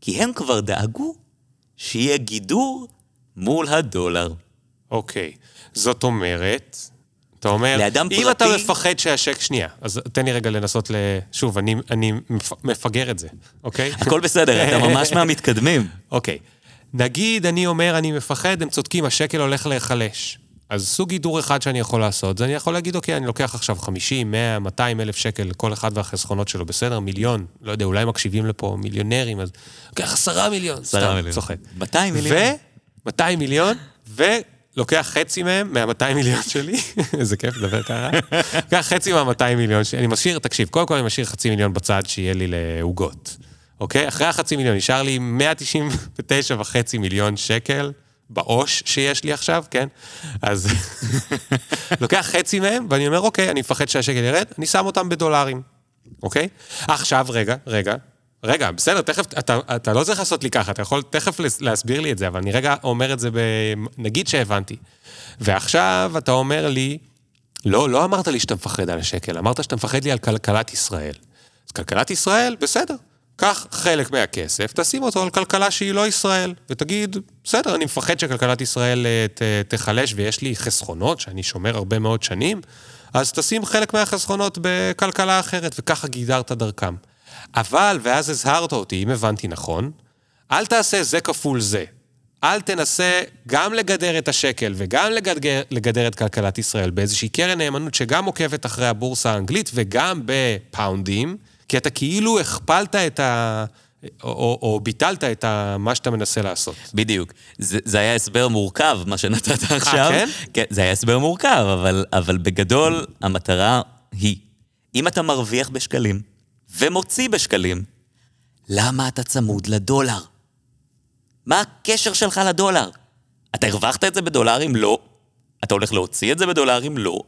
כי הם כבר דאגו שיהיה גידור מול הדולר. אוקיי. זאת אומרת, אתה אומר, לאדם אם פרטי- אתה מפחד שהשק... שנייה, אז תן לי רגע לנסות ל... שוב, אני, אני מפ- מפגר את זה, אוקיי? הכל בסדר, אתה ממש מהמתקדמים. אוקיי. נגיד, אני אומר, אני מפחד, הם צודקים, השקל הולך להיחלש. אז סוג גידור אחד שאני יכול לעשות, זה אני יכול להגיד, אוקיי, אני לוקח עכשיו 50, 100, 200 אלף שקל, כל אחד והחסכונות שלו, בסדר? מיליון, לא יודע, אולי מקשיבים לפה מיליונרים, אז לוקח עשרה מיליון, עשרה סתם. צוחק. 200 מיליון. ו-200 מיליון, ולוקח חצי מהם, מה-200 מיליון שלי, איזה כיף לדבר ככה, לוקח חצי מה-200 מיליון שלי, אני משאיר, תקשיב, קודם כל אני משאיר חצי מיליון בצד שיהיה לי לעוגות, אוקיי? אחרי החצי מיליון נשאר לי 199 וחצי מיליון שקל. בעו"ש שיש לי עכשיו, כן? אז לוקח חצי מהם, ואני אומר, אוקיי, אני מפחד שהשקל ירד, אני שם אותם בדולרים, אוקיי? עכשיו, רגע, רגע, רגע, בסדר, תכף, אתה, אתה לא צריך לעשות לי ככה, אתה יכול תכף להסביר לי את זה, אבל אני רגע אומר את זה ב... נגיד שהבנתי. ועכשיו אתה אומר לי, לא, לא אמרת לי שאתה מפחד על השקל, אמרת שאתה מפחד לי על כלכלת ישראל. אז כלכלת ישראל, בסדר. קח חלק מהכסף, תשים אותו על כלכלה שהיא לא ישראל, ותגיד, בסדר, אני מפחד שכלכלת ישראל אה, תיחלש ויש לי חסכונות שאני שומר הרבה מאוד שנים, אז תשים חלק מהחסכונות בכלכלה אחרת, וככה גידרת דרכם. אבל, ואז הזהרת אותי, אם הבנתי נכון, אל תעשה זה כפול זה. אל תנסה גם לגדר את השקל וגם לגדר, לגדר את כלכלת ישראל באיזושהי קרן נאמנות שגם עוקבת אחרי הבורסה האנגלית וגם בפאונדים, כי אתה כאילו הכפלת את ה... או, או, או ביטלת את ה, מה שאתה מנסה לעשות. בדיוק. זה, זה היה הסבר מורכב, מה שנתת עכשיו. כן? כן, זה היה הסבר מורכב, אבל, אבל בגדול המטרה היא, אם אתה מרוויח בשקלים ומוציא בשקלים, למה אתה צמוד לדולר? מה הקשר שלך לדולר? אתה הרווחת את זה בדולרים? לא. אתה הולך להוציא את זה בדולרים? לא.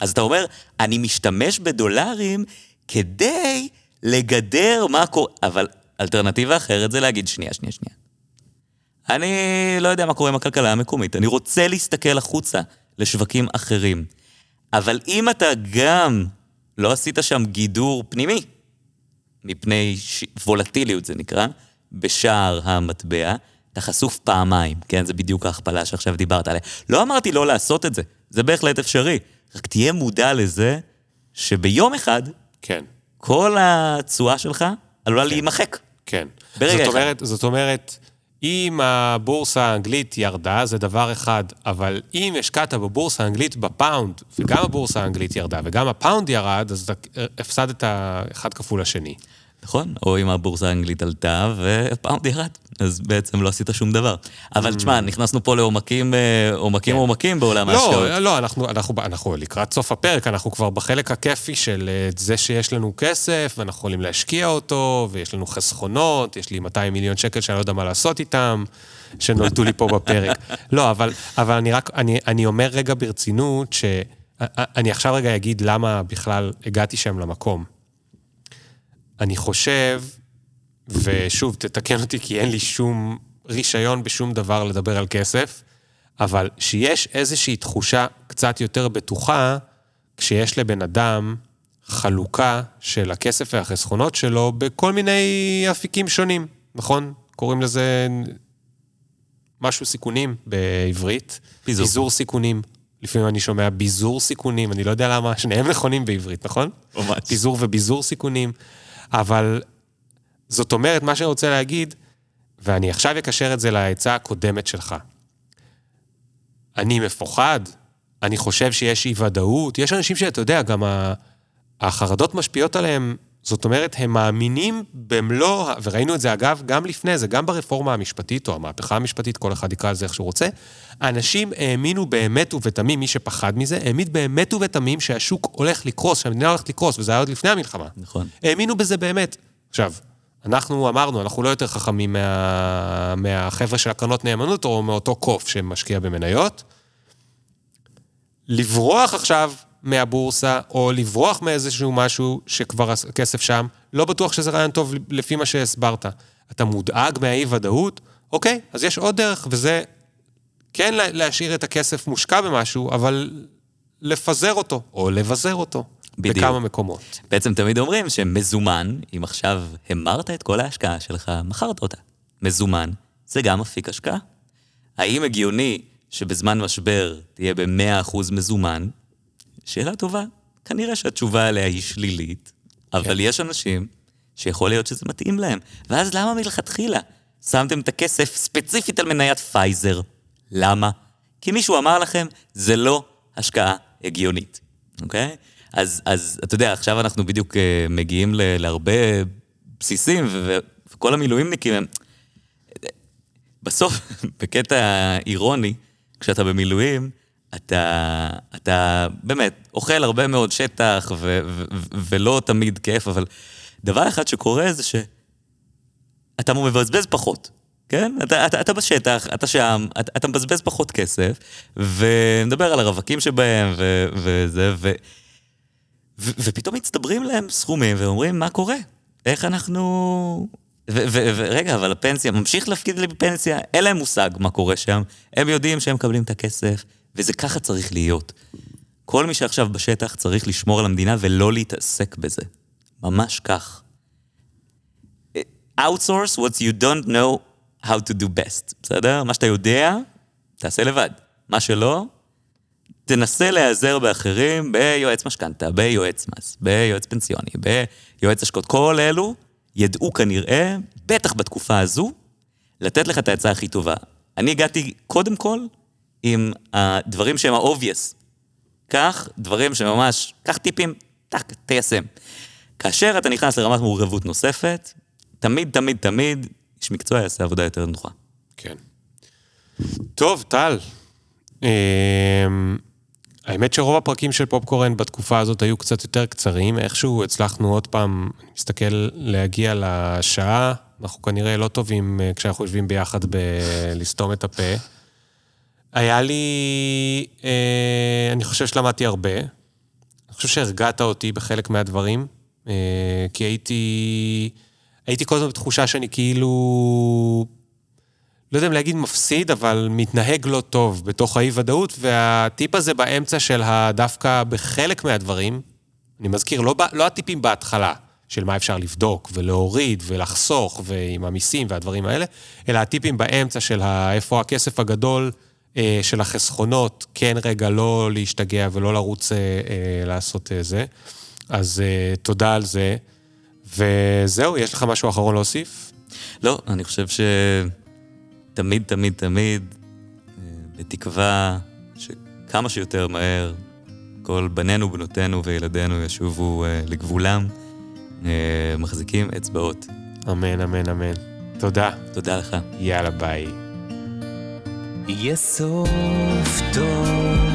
אז אתה אומר, אני משתמש בדולרים כדי לגדר מה קורה... אבל אלטרנטיבה אחרת זה להגיד, שנייה, שנייה, שנייה. אני לא יודע מה קורה עם הכלכלה המקומית, אני רוצה להסתכל החוצה לשווקים אחרים. אבל אם אתה גם לא עשית שם גידור פנימי, מפני ש... וולטיליות זה נקרא, בשער המטבע, אתה חשוף פעמיים, כן? זה בדיוק ההכפלה שעכשיו דיברת עליה. לא אמרתי לא לעשות את זה, זה בהחלט אפשרי. רק תהיה מודע לזה שביום אחד, כן, כל התשואה שלך עלולה להימחק. כן. ברגע זאת אחד. אומרת, זאת אומרת, אם הבורסה האנגלית ירדה, זה דבר אחד, אבל אם השקעת בבורסה האנגלית בפאונד, וגם הבורסה האנגלית ירדה, וגם הפאונד ירד, אז אתה הפסדת אחד כפול השני. נכון? או אם הבורסה האנגלית עלתה והפאונד ירד, אז בעצם לא עשית שום דבר. אבל תשמע, נכנסנו פה לעומקים, אה, עומקים עומקים בעולם ההשקעות. לא, לא, אנחנו, אנחנו, אנחנו לקראת סוף הפרק, אנחנו כבר בחלק הכיפי של אה, זה שיש לנו כסף, ואנחנו יכולים להשקיע אותו, ויש לנו חסכונות, יש לי 200 מיליון שקל שאני לא יודע מה לעשות איתם, שנולדו לי פה בפרק. לא, אבל, אבל אני רק, אני, אני אומר רגע ברצינות, שאני עכשיו רגע אגיד למה בכלל הגעתי שם למקום. אני חושב, ושוב, תתקן אותי כי אין לי שום רישיון בשום דבר לדבר על כסף, אבל שיש איזושהי תחושה קצת יותר בטוחה כשיש לבן אדם חלוקה של הכסף והחסכונות שלו בכל מיני אפיקים שונים, נכון? קוראים לזה משהו סיכונים בעברית. פיזור. ביזור סיכונים. לפעמים אני שומע ביזור סיכונים, אני לא יודע למה, שניהם נכונים בעברית, נכון? ממש. פיזור וביזור סיכונים. אבל זאת אומרת, מה שאני רוצה להגיד, ואני עכשיו אקשר את זה לעצה הקודמת שלך. אני מפוחד, אני חושב שיש אי-ודאות. יש אנשים שאתה יודע, גם החרדות משפיעות עליהם, זאת אומרת, הם מאמינים במלוא, וראינו את זה אגב גם לפני זה, גם ברפורמה המשפטית או המהפכה המשפטית, כל אחד יקרא לזה איך שהוא רוצה, אנשים האמינו באמת ובתמים, מי שפחד מזה, האמין באמת ובתמים שהשוק הולך לקרוס, שהמדינה הולכת לקרוס, וזה היה עוד לפני המלחמה. נכון. האמינו בזה באמת. עכשיו, אנחנו אמרנו, אנחנו לא יותר חכמים מה... מהחבר'ה של הקרנות נאמנות או מאותו קוף שמשקיע במניות. לברוח עכשיו מהבורסה, או לברוח מאיזשהו משהו שכבר הכסף שם, לא בטוח שזה רעיון טוב לפי מה שהסברת. אתה מודאג מהאי-ודאות? אוקיי, אז יש עוד דרך, וזה כן להשאיר את הכסף מושקע במשהו, אבל לפזר אותו, או לבזר אותו. בדיוק. בכמה מקומות. בעצם תמיד אומרים שמזומן, אם עכשיו המרת את כל ההשקעה שלך, מכרת אותה. מזומן, זה גם אפיק השקעה. האם הגיוני שבזמן משבר תהיה ב-100% מזומן? שאלה טובה. כנראה שהתשובה עליה היא שלילית, אבל כן. יש אנשים שיכול להיות שזה מתאים להם. ואז למה מלכתחילה שמתם את הכסף ספציפית על מניית פייזר? למה? כי מישהו אמר לכם, זה לא השקעה הגיונית, אוקיי? אז, אז אתה יודע, עכשיו אנחנו בדיוק uh, מגיעים ל, להרבה בסיסים, ו, וכל המילואימניקים הם... בסוף, בקטע אירוני, כשאתה במילואים, אתה, אתה באמת אוכל הרבה מאוד שטח ו, ו, ו, ולא תמיד כיף, אבל דבר אחד שקורה זה שאתה מבזבז פחות. כן? אתה, אתה, אתה בשטח, אתה שם, אתה, אתה מבזבז פחות כסף, ונדבר על הרווקים שבהם, ו, וזה, ו, ו, ופתאום מצטברים להם סכומים, ואומרים, מה קורה? איך אנחנו... ורגע, אבל הפנסיה, ממשיך להפקיד לי בפנסיה, אין להם מושג מה קורה שם, הם יודעים שהם מקבלים את הכסף, וזה ככה צריך להיות. כל מי שעכשיו בשטח צריך לשמור על המדינה ולא להתעסק בזה. ממש כך. outsource what you don't know how to do best, בסדר? מה שאתה יודע, תעשה לבד. מה שלא, תנסה להיעזר באחרים, ביועץ משכנתה, ביועץ מס, ביועץ פנסיוני, ביועץ השקעות. כל אלו ידעו כנראה, בטח בתקופה הזו, לתת לך את העצה הכי טובה. אני הגעתי קודם כל עם הדברים שהם ה-obvious. קח דברים שממש, קח טיפים, טק, תיישם. כאשר אתה נכנס לרמת מעורבות נוספת, תמיד, תמיד, תמיד, איש מקצוע יעשה עבודה יותר נוחה. כן. טוב, טל. אמ, האמת שרוב הפרקים של פופקורן בתקופה הזאת היו קצת יותר קצרים, איכשהו הצלחנו עוד פעם, אני מסתכל, להגיע לשעה, אנחנו כנראה לא טובים אה, כשאנחנו יושבים ביחד בלסתום את הפה. היה לי, אה, אני חושב שלמדתי הרבה. אני חושב שהרגעת אותי בחלק מהדברים, אה, כי הייתי, הייתי כל הזמן בתחושה שאני כאילו לא יודע אם להגיד מפסיד, אבל מתנהג לא טוב בתוך האי-ודאות, והטיפ הזה באמצע של דווקא בחלק מהדברים, אני מזכיר, לא, לא הטיפים בהתחלה, של מה אפשר לבדוק ולהוריד ולחסוך ועם המיסים והדברים האלה, אלא הטיפים באמצע של איפה הכסף הגדול של החסכונות, כן רגע לא להשתגע ולא לרוץ אה, אה, לעשות אה, זה. אז אה, תודה על זה. וזהו, יש לך משהו אחרון להוסיף? לא, אני חושב ש... תמיד, תמיד, אה, בתקווה שכמה שיותר מהר כל בנינו, בנותינו וילדינו ישובו אה, לגבולם, אה, מחזיקים אצבעות. אמן, אמן, אמן. תודה. תודה לך. יאללה, ביי. יהיה סוף טוב